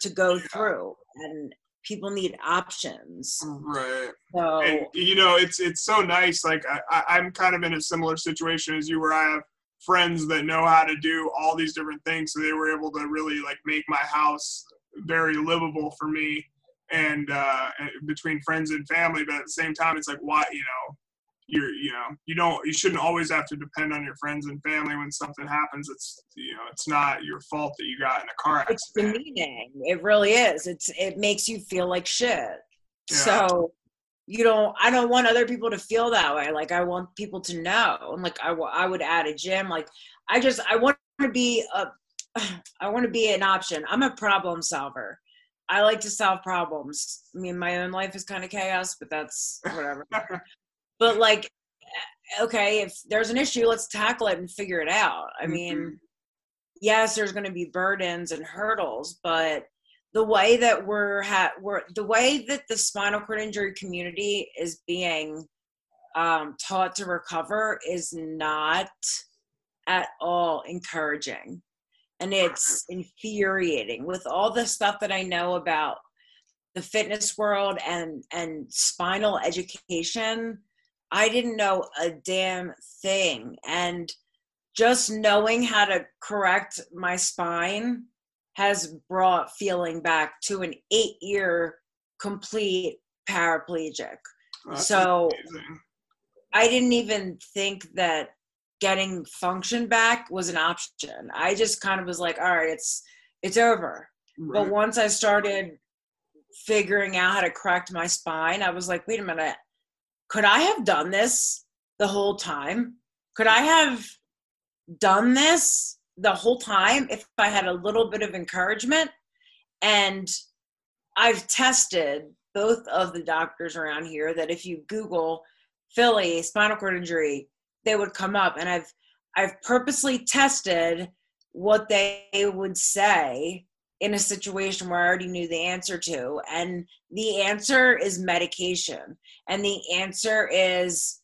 S4: to go
S3: Yeah.
S4: through and people need options.
S3: right.
S4: So
S3: and you know it's it's so nice like I, I i'm kind of in a similar situation as you where i have friends that know how to do all these different things so they were able to really like make my house very livable for me and uh and between friends and family but at the same time it's like why you know you're you know you don't you shouldn't always have to depend on your friends and family when something happens it's you know it's not your fault that you got in a car accident.
S4: it's demeaning. It really is. It's it makes you feel like shit.
S3: Yeah.
S4: So you don't. I don't want other people to feel that way. Like I want people to know. And like I, wa- I would add a gym. Like I just I want to be a. <sighs> I want to be an option. I'm a problem solver. I like to solve problems. I mean, my own life is kind of chaos, but that's whatever. <laughs> but like, okay, if there's an issue, let's tackle it and figure it out. I mean
S3: Mhm.
S4: yes, there's going to be burdens and hurdles, but the way that we're ha- we're the way that the spinal cord injury community is being um, taught to recover is not at all encouraging, and it's infuriating with all the stuff that I know about the fitness world and and spinal education. I didn't know a damn thing, and just knowing how to correct my spine has brought feeling back to an eight year complete paraplegic.
S3: Oh, that's
S4: so
S3: amazing.
S4: I didn't even think that getting function back was an option. I just kind of was like, all right, it's it's over. But once I started figuring out how to correct my spine, I was like, wait a minute, could I have done this the whole time? Could I have done this the whole time if I had a little bit of encouragement? And I've tested both of the doctors around here that if you Google Philly spinal cord injury, they would come up. And I've I've purposely tested what they would say in a situation where I already knew the answer to. And the answer is medication. And the answer is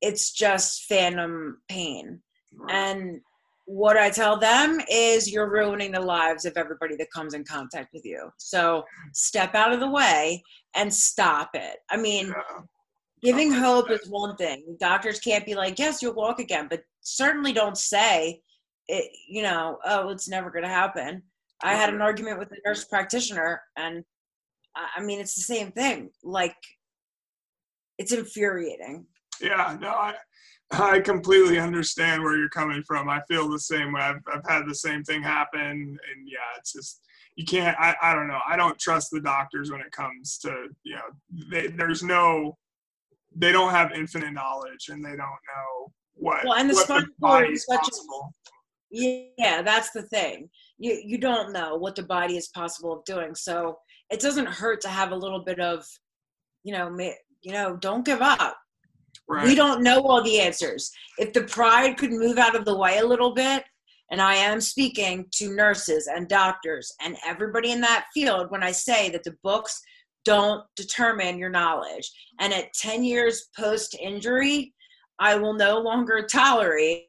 S4: it's just phantom pain. And what I tell them is you're ruining the lives of everybody that comes in contact with you. So step out of the way and stop it. I mean,
S3: Yeah.
S4: giving hope is one thing. Doctors can't be like, yes, you'll walk again, but certainly don't say, it, you know, oh, it's never going to happen. I had an argument with a nurse practitioner, and I mean, it's the same thing. Like, it's infuriating.
S3: Yeah, no, I I completely understand where you're coming from. I feel the same way. I've I've had the same thing happen, and yeah, it's just you can't. I I don't know. I don't trust the doctors when it comes to you know. They, there's no. They don't have infinite knowledge, and they don't know what
S4: Well, and the
S3: what
S4: spinal cord is such a-. Yeah, that's the thing. You you don't know what the body is possible of doing. So it doesn't hurt to have a little bit of, you know, ma- you know, don't give up.
S3: Right.
S4: We don't know all the answers. If the pride could move out of the way a little bit, and I am speaking to nurses and doctors and everybody in that field when I say that the books don't determine your knowledge. And at 10 years post injury, I will no longer tolerate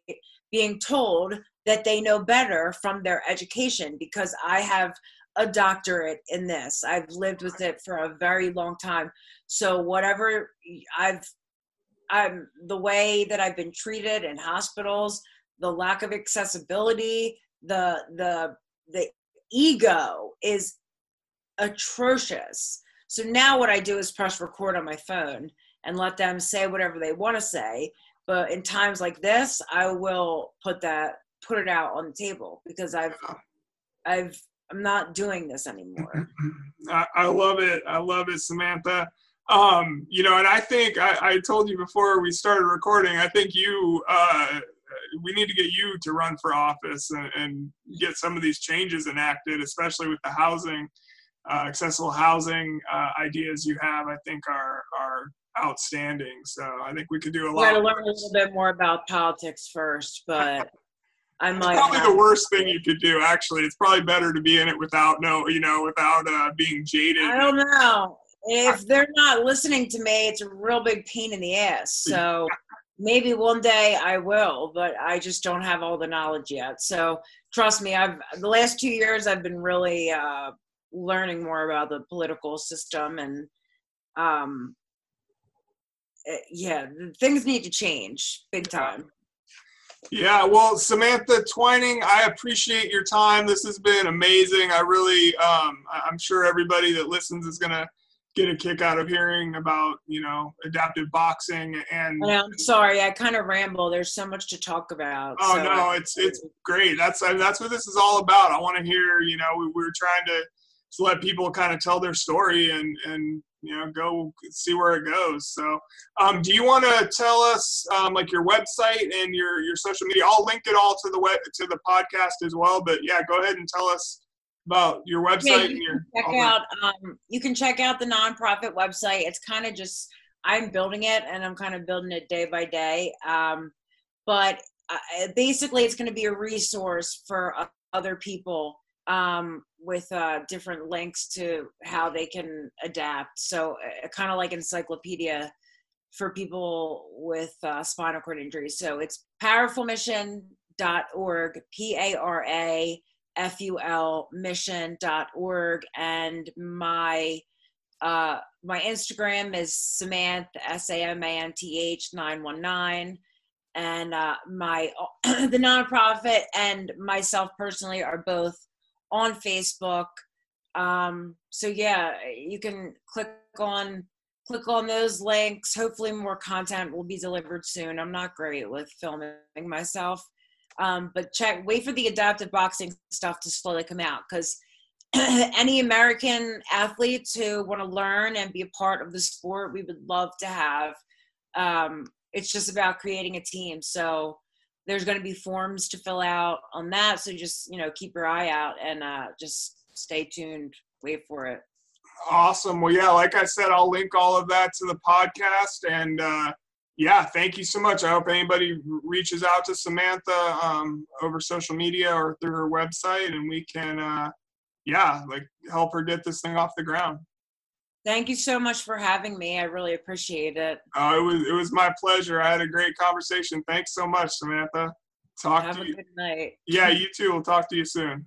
S4: being told that they know better from their education because I have a doctorate in this. I've lived with it for a very long time. So whatever I've I'm the way that I've been treated in hospitals, the lack of accessibility, the the the ego is atrocious. So now what I do is press record on my phone and let them say whatever they want to say. But in times like this, I will put that put it out on the table because I've I've I'm not doing this anymore.
S3: I, I love it. I love it, Samantha. Um, you know, and I think I, I told you before we started recording. I think you, uh, we need to get you to run for office and, and get some of these changes enacted, especially with the housing, uh, accessible housing uh, ideas you have. I think are are outstanding. So I think we could do a lot.
S4: got to learn a little bit more about politics first, but I might.
S3: probably the worst thing you could do. Actually, it's probably better to be in it without no, you know, without uh, being jaded.
S4: I don't know. if they're not listening to me, it's a real big pain in the ass. So <laughs> maybe one day I will, but I just don't have all the knowledge yet. So trust me, I've the last two years I've been really uh, learning more about the political system and um, eh, yeah, things need to change big time.
S1: Yeah, well, Samantha Twining, I appreciate your time. This has been amazing. I really, um, I'm sure everybody that listens is gonna get a kick out of hearing about, you know, adaptive boxing and.
S4: Yeah, I'm sorry, I kind of ramble. There's so much to talk about.
S1: Oh so no, it's it's great. That's that's what this is all about. I want to hear. You know, we, we're trying to, to let people kind of tell their story and and you know go see where it goes. So um, do you want to tell us um, like your website and your your social media? I'll link it all to the web to the podcast as well but yeah go ahead and tell us about your website yeah, you
S4: your, check out um, you can check out the nonprofit website. It's kind of just i'm building it and i'm kind of building it day by day. Um, but uh, basically it's going to be a resource for other people um, with uh, different links to how they can adapt. So, uh, kind of like encyclopedia for people with uh, spinal cord injuries. So, it's parafulmission.org, P A R A F U L mission.org. And my uh, my Instagram is Samantha S A M A N T H 919 and uh, my <clears throat> the nonprofit and myself personally are both on Facebook. Um, so yeah, you can click on click on those links. Hopefully, more content will be delivered soon. I'm not great with filming myself, um, but check wait for the adaptive boxing stuff to slowly come out because <clears throat> any American athletes who want to learn and be a part of the sport, we would love to have. Um, it's just about creating a team. So there's going to be forms to fill out on that so just you know keep your eye out and uh, just stay tuned wait for it.
S1: Awesome. Well yeah like i said i'll link all of that to the podcast and uh, yeah thank you so much. I hope anybody reaches out to samantha um, over social media or through her website and we can uh, yeah like help her get this thing off the ground
S4: Thank you so much for having me. I really appreciate it.
S1: Oh, it was it was my pleasure. I had a great conversation. Thanks so much, Samantha. Talk
S4: Have
S1: to
S4: a
S1: you.
S4: good night.
S1: Yeah, you too. We'll talk to you soon.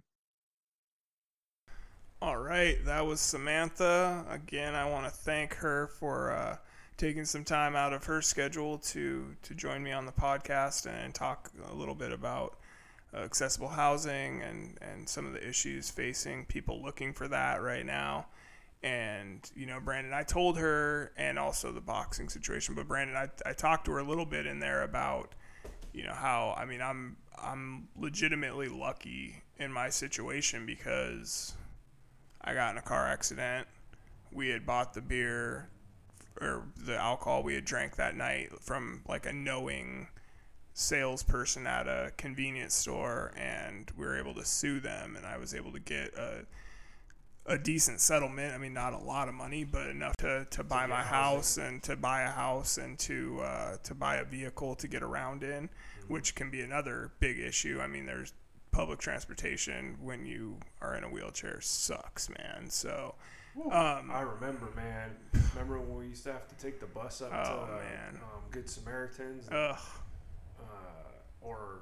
S1: All right, that was Samantha. Again, I want to thank her for uh, taking some time out of her schedule to to join me on the podcast and talk a little bit about uh, accessible housing and and some of the issues facing people looking for that right now and you know brandon i told her and also the boxing situation but brandon I, I talked to her a little bit in there about you know how i mean i'm i'm legitimately lucky in my situation because i got in a car accident. We had bought the beer or the alcohol we had drank that night from like a knowing salesperson at a convenience store and we were able to sue them and i was able to get a a decent settlement. I mean, not a lot of money, but enough to, to buy my house and to buy a house and to uh, to buy a vehicle to get around in, mm-hmm. which can be another big issue. I mean, there's public transportation when you are in a wheelchair sucks, man. So. Um,
S2: I remember, man. Remember when we used to have to take the bus up oh, to uh, um, Good Samaritans?
S1: Ugh.
S2: Uh, or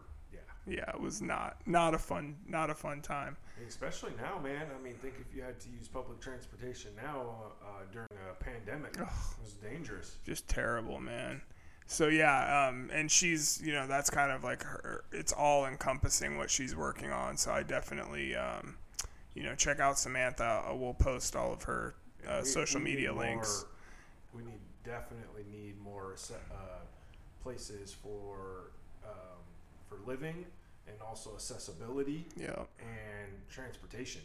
S1: yeah, it was not not a fun not a fun time.
S2: Especially now, man. I mean, think if you had to use public transportation now uh, during a pandemic, Ugh, it was dangerous.
S1: Just terrible, man. So yeah, um, and she's you know that's kind of like her. It's all encompassing what she's working on. So I definitely um, you know check out Samantha. We'll post all of her uh, we, social we media links.
S2: More, we need definitely need more uh, places for for living and also accessibility
S1: yeah.
S2: and transportation.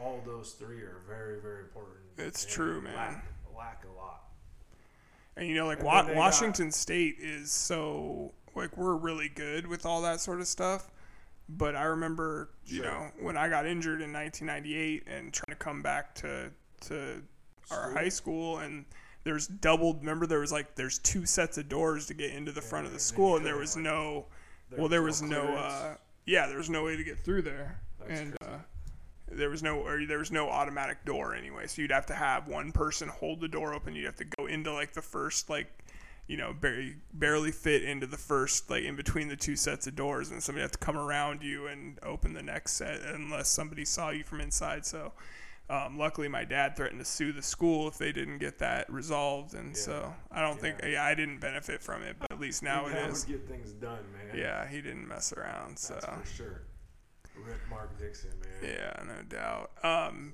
S2: All those three are very, very important.
S1: It's true, man.
S2: Lack, lack, a lot.
S1: And you know, like Wa- uh, Washington got, State is so like we're really good with all that sort of stuff. But I remember, you know, when I got injured in 1998 and trying to come back to to school. our high school and there's doubled remember there was like there's two sets of doors to get into the yeah, front of the school and there was no there well, there was no, uh, yeah, there was no way to get through there, That's and uh, there was no or there was no automatic door anyway. So you'd have to have one person hold the door open. You'd have to go into like the first like you know barely barely fit into the first like in between the two sets of doors. And somebody have to come around you and open the next set unless somebody saw you from inside. So um, luckily my dad threatened to sue the school if they didn't get that resolved and so i don't think
S2: Yeah.
S1: yeah i didn't benefit from it but at least now it is.
S2: that
S1: is
S2: would get things done, man.
S1: yeah he didn't mess around so
S2: That's for sure. Rip Mark Dixon, man.
S1: yeah no doubt um,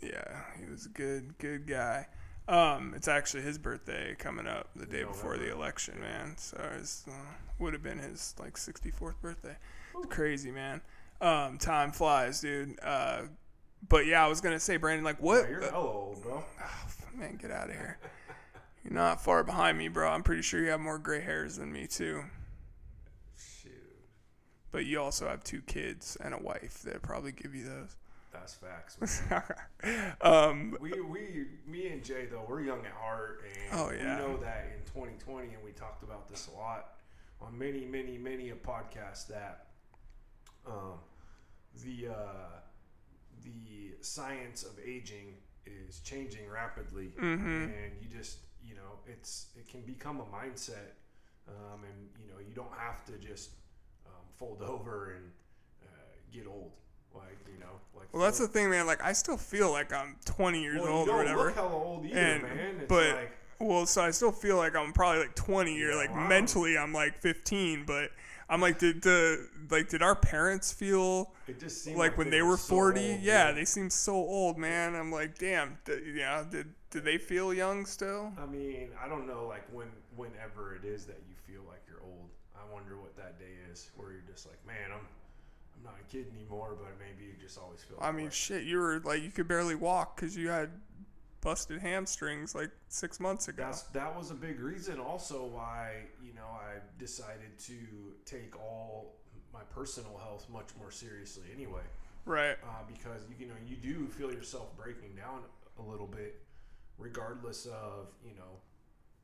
S1: Yeah, he was a good, good guy. Um, it's actually his birthday coming up the day before the election, man. So it uh, would have been his like 64th birthday. It's crazy, man. Um, time flies, dude. Uh, but yeah, I was gonna say, Brandon, like, what?
S2: Yeah, you're hella old, bro. <sighs>
S1: man, get out of here. You're not far behind me, bro. I'm pretty sure you have more gray hairs than me too.
S2: Shoot.
S1: But you also have two kids and a wife that probably give you those.
S2: That's facts, <laughs>
S1: um,
S2: we, we, me and Jay, though, we're young at heart, and
S1: Oh, yeah.
S2: we know that in 2020, and we talked about this a lot on many, many, many a podcast that um, the uh, the science of aging is changing rapidly,
S1: Mhm.
S2: and you just, you know, it's it can become a mindset, um, and you know, you don't have to just um, fold <laughs> over and uh, get old. Like you know, like
S1: well, that's the thing, man. Like, I still feel like I'm 20 years
S2: well,
S1: old or whatever.
S2: look old either,
S1: and
S2: man. It's
S1: but
S2: like
S1: well, so I still feel like I'm probably like 20 or
S2: Yeah,
S1: like
S2: wow.
S1: mentally I'm like 15, but I'm like did the like did our parents feel
S2: it just seemed
S1: like when they were
S2: so
S1: 40?
S2: old,
S1: yeah,
S2: dude.
S1: they seem so old, man. I'm like, damn, th- yeah, did did they feel young still?
S2: I mean, I don't know, like when whenever it is that you feel like you're old. I wonder what that day is, where you're just like, man, I'm I'm not a kid anymore, but maybe you just always feel.
S1: I mean, shit, you were like you could barely walk cuz you had busted hamstrings like 6 months ago.
S2: That's that was a big reason also why you know I decided to take all my personal health much more seriously anyway.
S1: right.
S2: uh, because you know you do feel yourself breaking down a little bit, regardless of you know.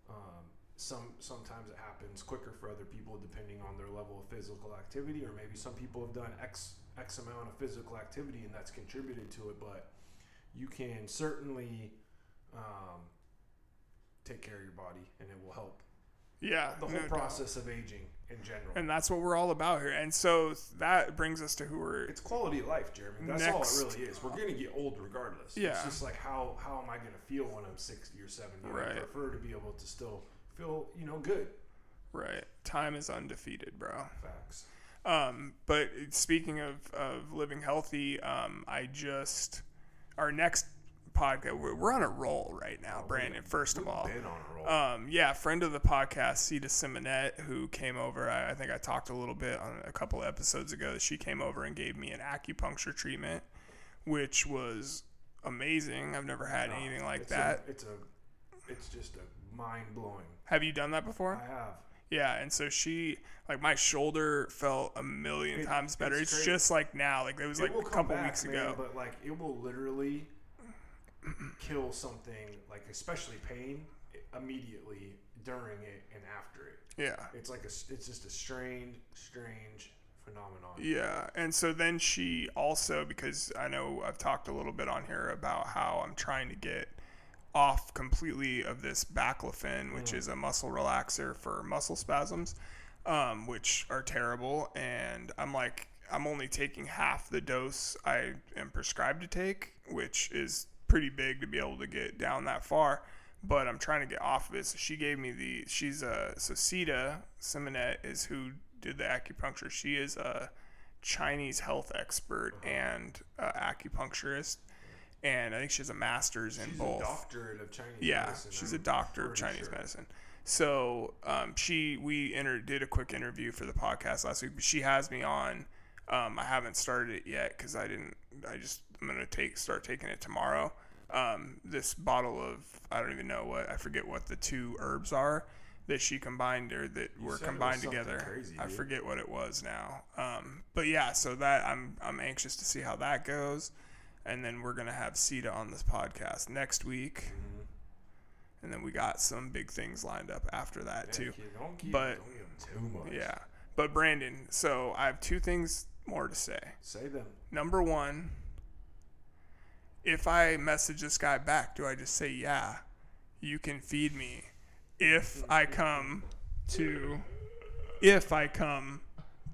S2: Um, some sometimes it happens quicker for other people depending on their level of physical activity, or maybe some people have done x x amount of physical activity and that's contributed to it. But you can certainly um, take care of your body, and it will help
S1: Yeah.
S2: the
S1: no
S2: whole
S1: doubt.
S2: process of aging in general.
S1: And that's what we're all about here. And so that brings us to who we're
S2: It's quality of life, Jeremy. That's
S1: Next.
S2: all it really is. We're gonna get old regardless.
S1: Yeah.
S2: It's just like how how am I gonna feel when I'm sixty or seventy?
S1: Right.
S2: I prefer to be able to still feel, you know, good.
S1: right. Time is undefeated, bro.
S2: Facts.
S1: Um, but speaking of, of living healthy, um, I just our next podcast we're, on a roll right now, Brandon. First of all,
S2: been on a roll.
S1: um, yeah, friend of the podcast, Sita Simonet, who came over. I, I think I talked a little bit on a couple episodes ago. She came over and gave me an acupuncture treatment, which was amazing. I've never had anything like
S2: it's
S1: that.
S2: A, it's a, it's just a mind blowing.
S1: Have you done that before?
S2: I have.
S1: Yeah, and so she like my shoulder felt a million
S2: It-
S1: times better.
S2: it's
S1: It's, just like now, like it was like
S2: it will
S1: a couple
S2: back,
S1: weeks
S2: man,
S1: ago.
S2: but like it will literally kill something, like especially pain, immediately during it and after it.
S1: Yeah.
S2: It's like a, it's just a strange, strange phenomenon.
S1: Yeah, and so then she also because I know I've talked a little bit on here about how I'm trying to get off completely of this baclofen, which is a muscle relaxer for muscle spasms, um, which are terrible. And I'm like, I'm only taking half the dose I am prescribed to take, which is pretty big to be able to get down that far. But I'm trying to get off of it. So she gave me the. She's a so Sita Simonet is who did the acupuncture. She is a Chinese health expert and uh, acupuncturist, and I think she has a master's in
S2: She's
S1: both.
S2: a doctorate of Chinese
S1: Yeah,
S2: medicine.
S1: she's
S2: I'm
S1: a doctor of Chinese
S2: sure.
S1: medicine. So um, she we inter- did a quick interview for the podcast last week. But she has me on. Um, I haven't started it yet because I didn't. I just I'm gonna take start taking it tomorrow. Um, this bottle of I don't even know what I forget what the two herbs are that she combined or that were
S2: it was
S1: combined together.
S2: crazy,
S1: I forget what it was now. Um, but yeah, so that I'm I'm anxious to see how that goes, and then we're gonna have Sita on this podcast next week
S2: Mm-hmm.
S1: and then we got some big things lined up after that
S2: Yeah,
S1: too.
S2: don't keep,
S1: But-
S2: don't give them too much.
S1: Yeah. But Brandon, so I have two things more to say.
S2: Say them.
S1: Number one, if I message this guy back, do I just say, yeah, you can feed me if I come to, if I come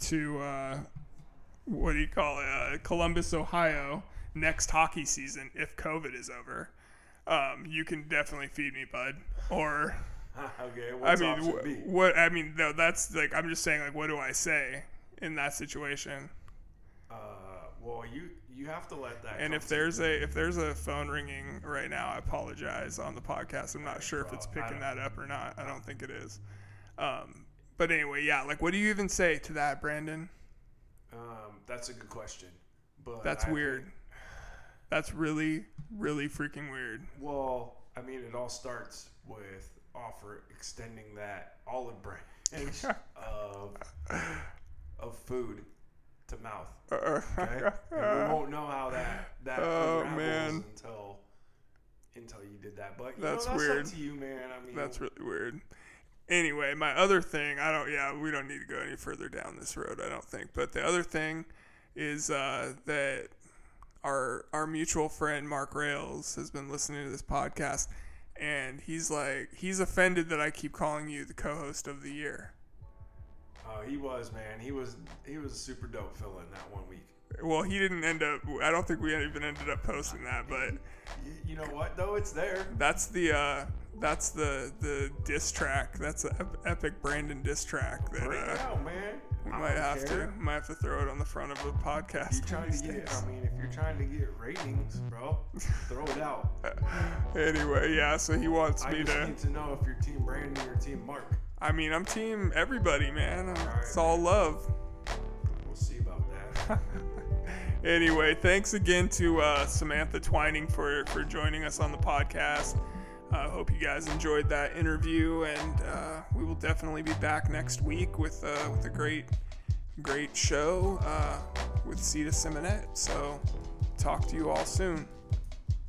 S1: to, uh, what do you call it, uh, Columbus, Ohio next hockey season if COVID is over? Um, you can definitely feed me, bud. Or, <laughs>
S2: okay,
S1: I mean, wh- what, I mean, no, that's like, I'm just saying, like, what do I say in that situation?
S2: Uh, well, you you have to let that.
S1: And if there's a if there's a phone ringing right now, I apologize on the podcast. I'm not sure if it's picking that up or not. I don't think it is. Um, but anyway, yeah. Like, what do you even say to that, Brandon?
S2: um, that's a good question, but
S1: That's
S2: I think-
S1: weird. That's really, really freaking weird.
S2: well, I mean, it all starts with offer extending that olive branch <laughs> of of food to mouth. <laughs> Okay, and we won't know how that that <laughs>
S1: Oh, man.
S2: until until you did that. But you
S1: That's
S2: know, that's
S1: weird.
S2: to you, man. I mean,
S1: That's really weird. Anyway, my other thing, I don't, yeah, we don't need to go any further down this road, I don't think. But the other thing is uh, that our our mutual friend Mark Rails has been listening to this podcast, and he's like, he's offended that I keep calling you the co-host of the year.
S2: Oh, he was man. He was he was a super dope fella in that one week.
S1: Well, he didn't end up. I don't think we even ended up posting that, but
S2: You, you know what though? It's there.
S1: that's the uh, that's the the diss track. That's the ep- epic Brandon diss track that
S2: Bring
S1: uh,
S2: it out, man.
S1: We
S2: I
S1: might
S2: don't
S1: have
S2: care.
S1: to might have to throw it on the front of a podcast.
S2: You're trying to get,
S1: days.
S2: I mean, if you're trying to get ratings, bro, throw it out. <laughs>
S1: anyway, yeah. So he wants
S2: I
S1: me
S2: just
S1: to.
S2: need to know if you're Team Brandon or Team Mark.
S1: I mean, I'm team everybody, man.
S2: Alright,
S1: It's all love.
S2: We'll see about that. <laughs>
S1: Anyway, thanks again to uh, Samantha Twining for for joining us on the podcast. I hope you guys enjoyed that interview, and uh, we will definitely be back next week with uh, with a great great show uh, with Sita Simonet. So, talk to you all soon.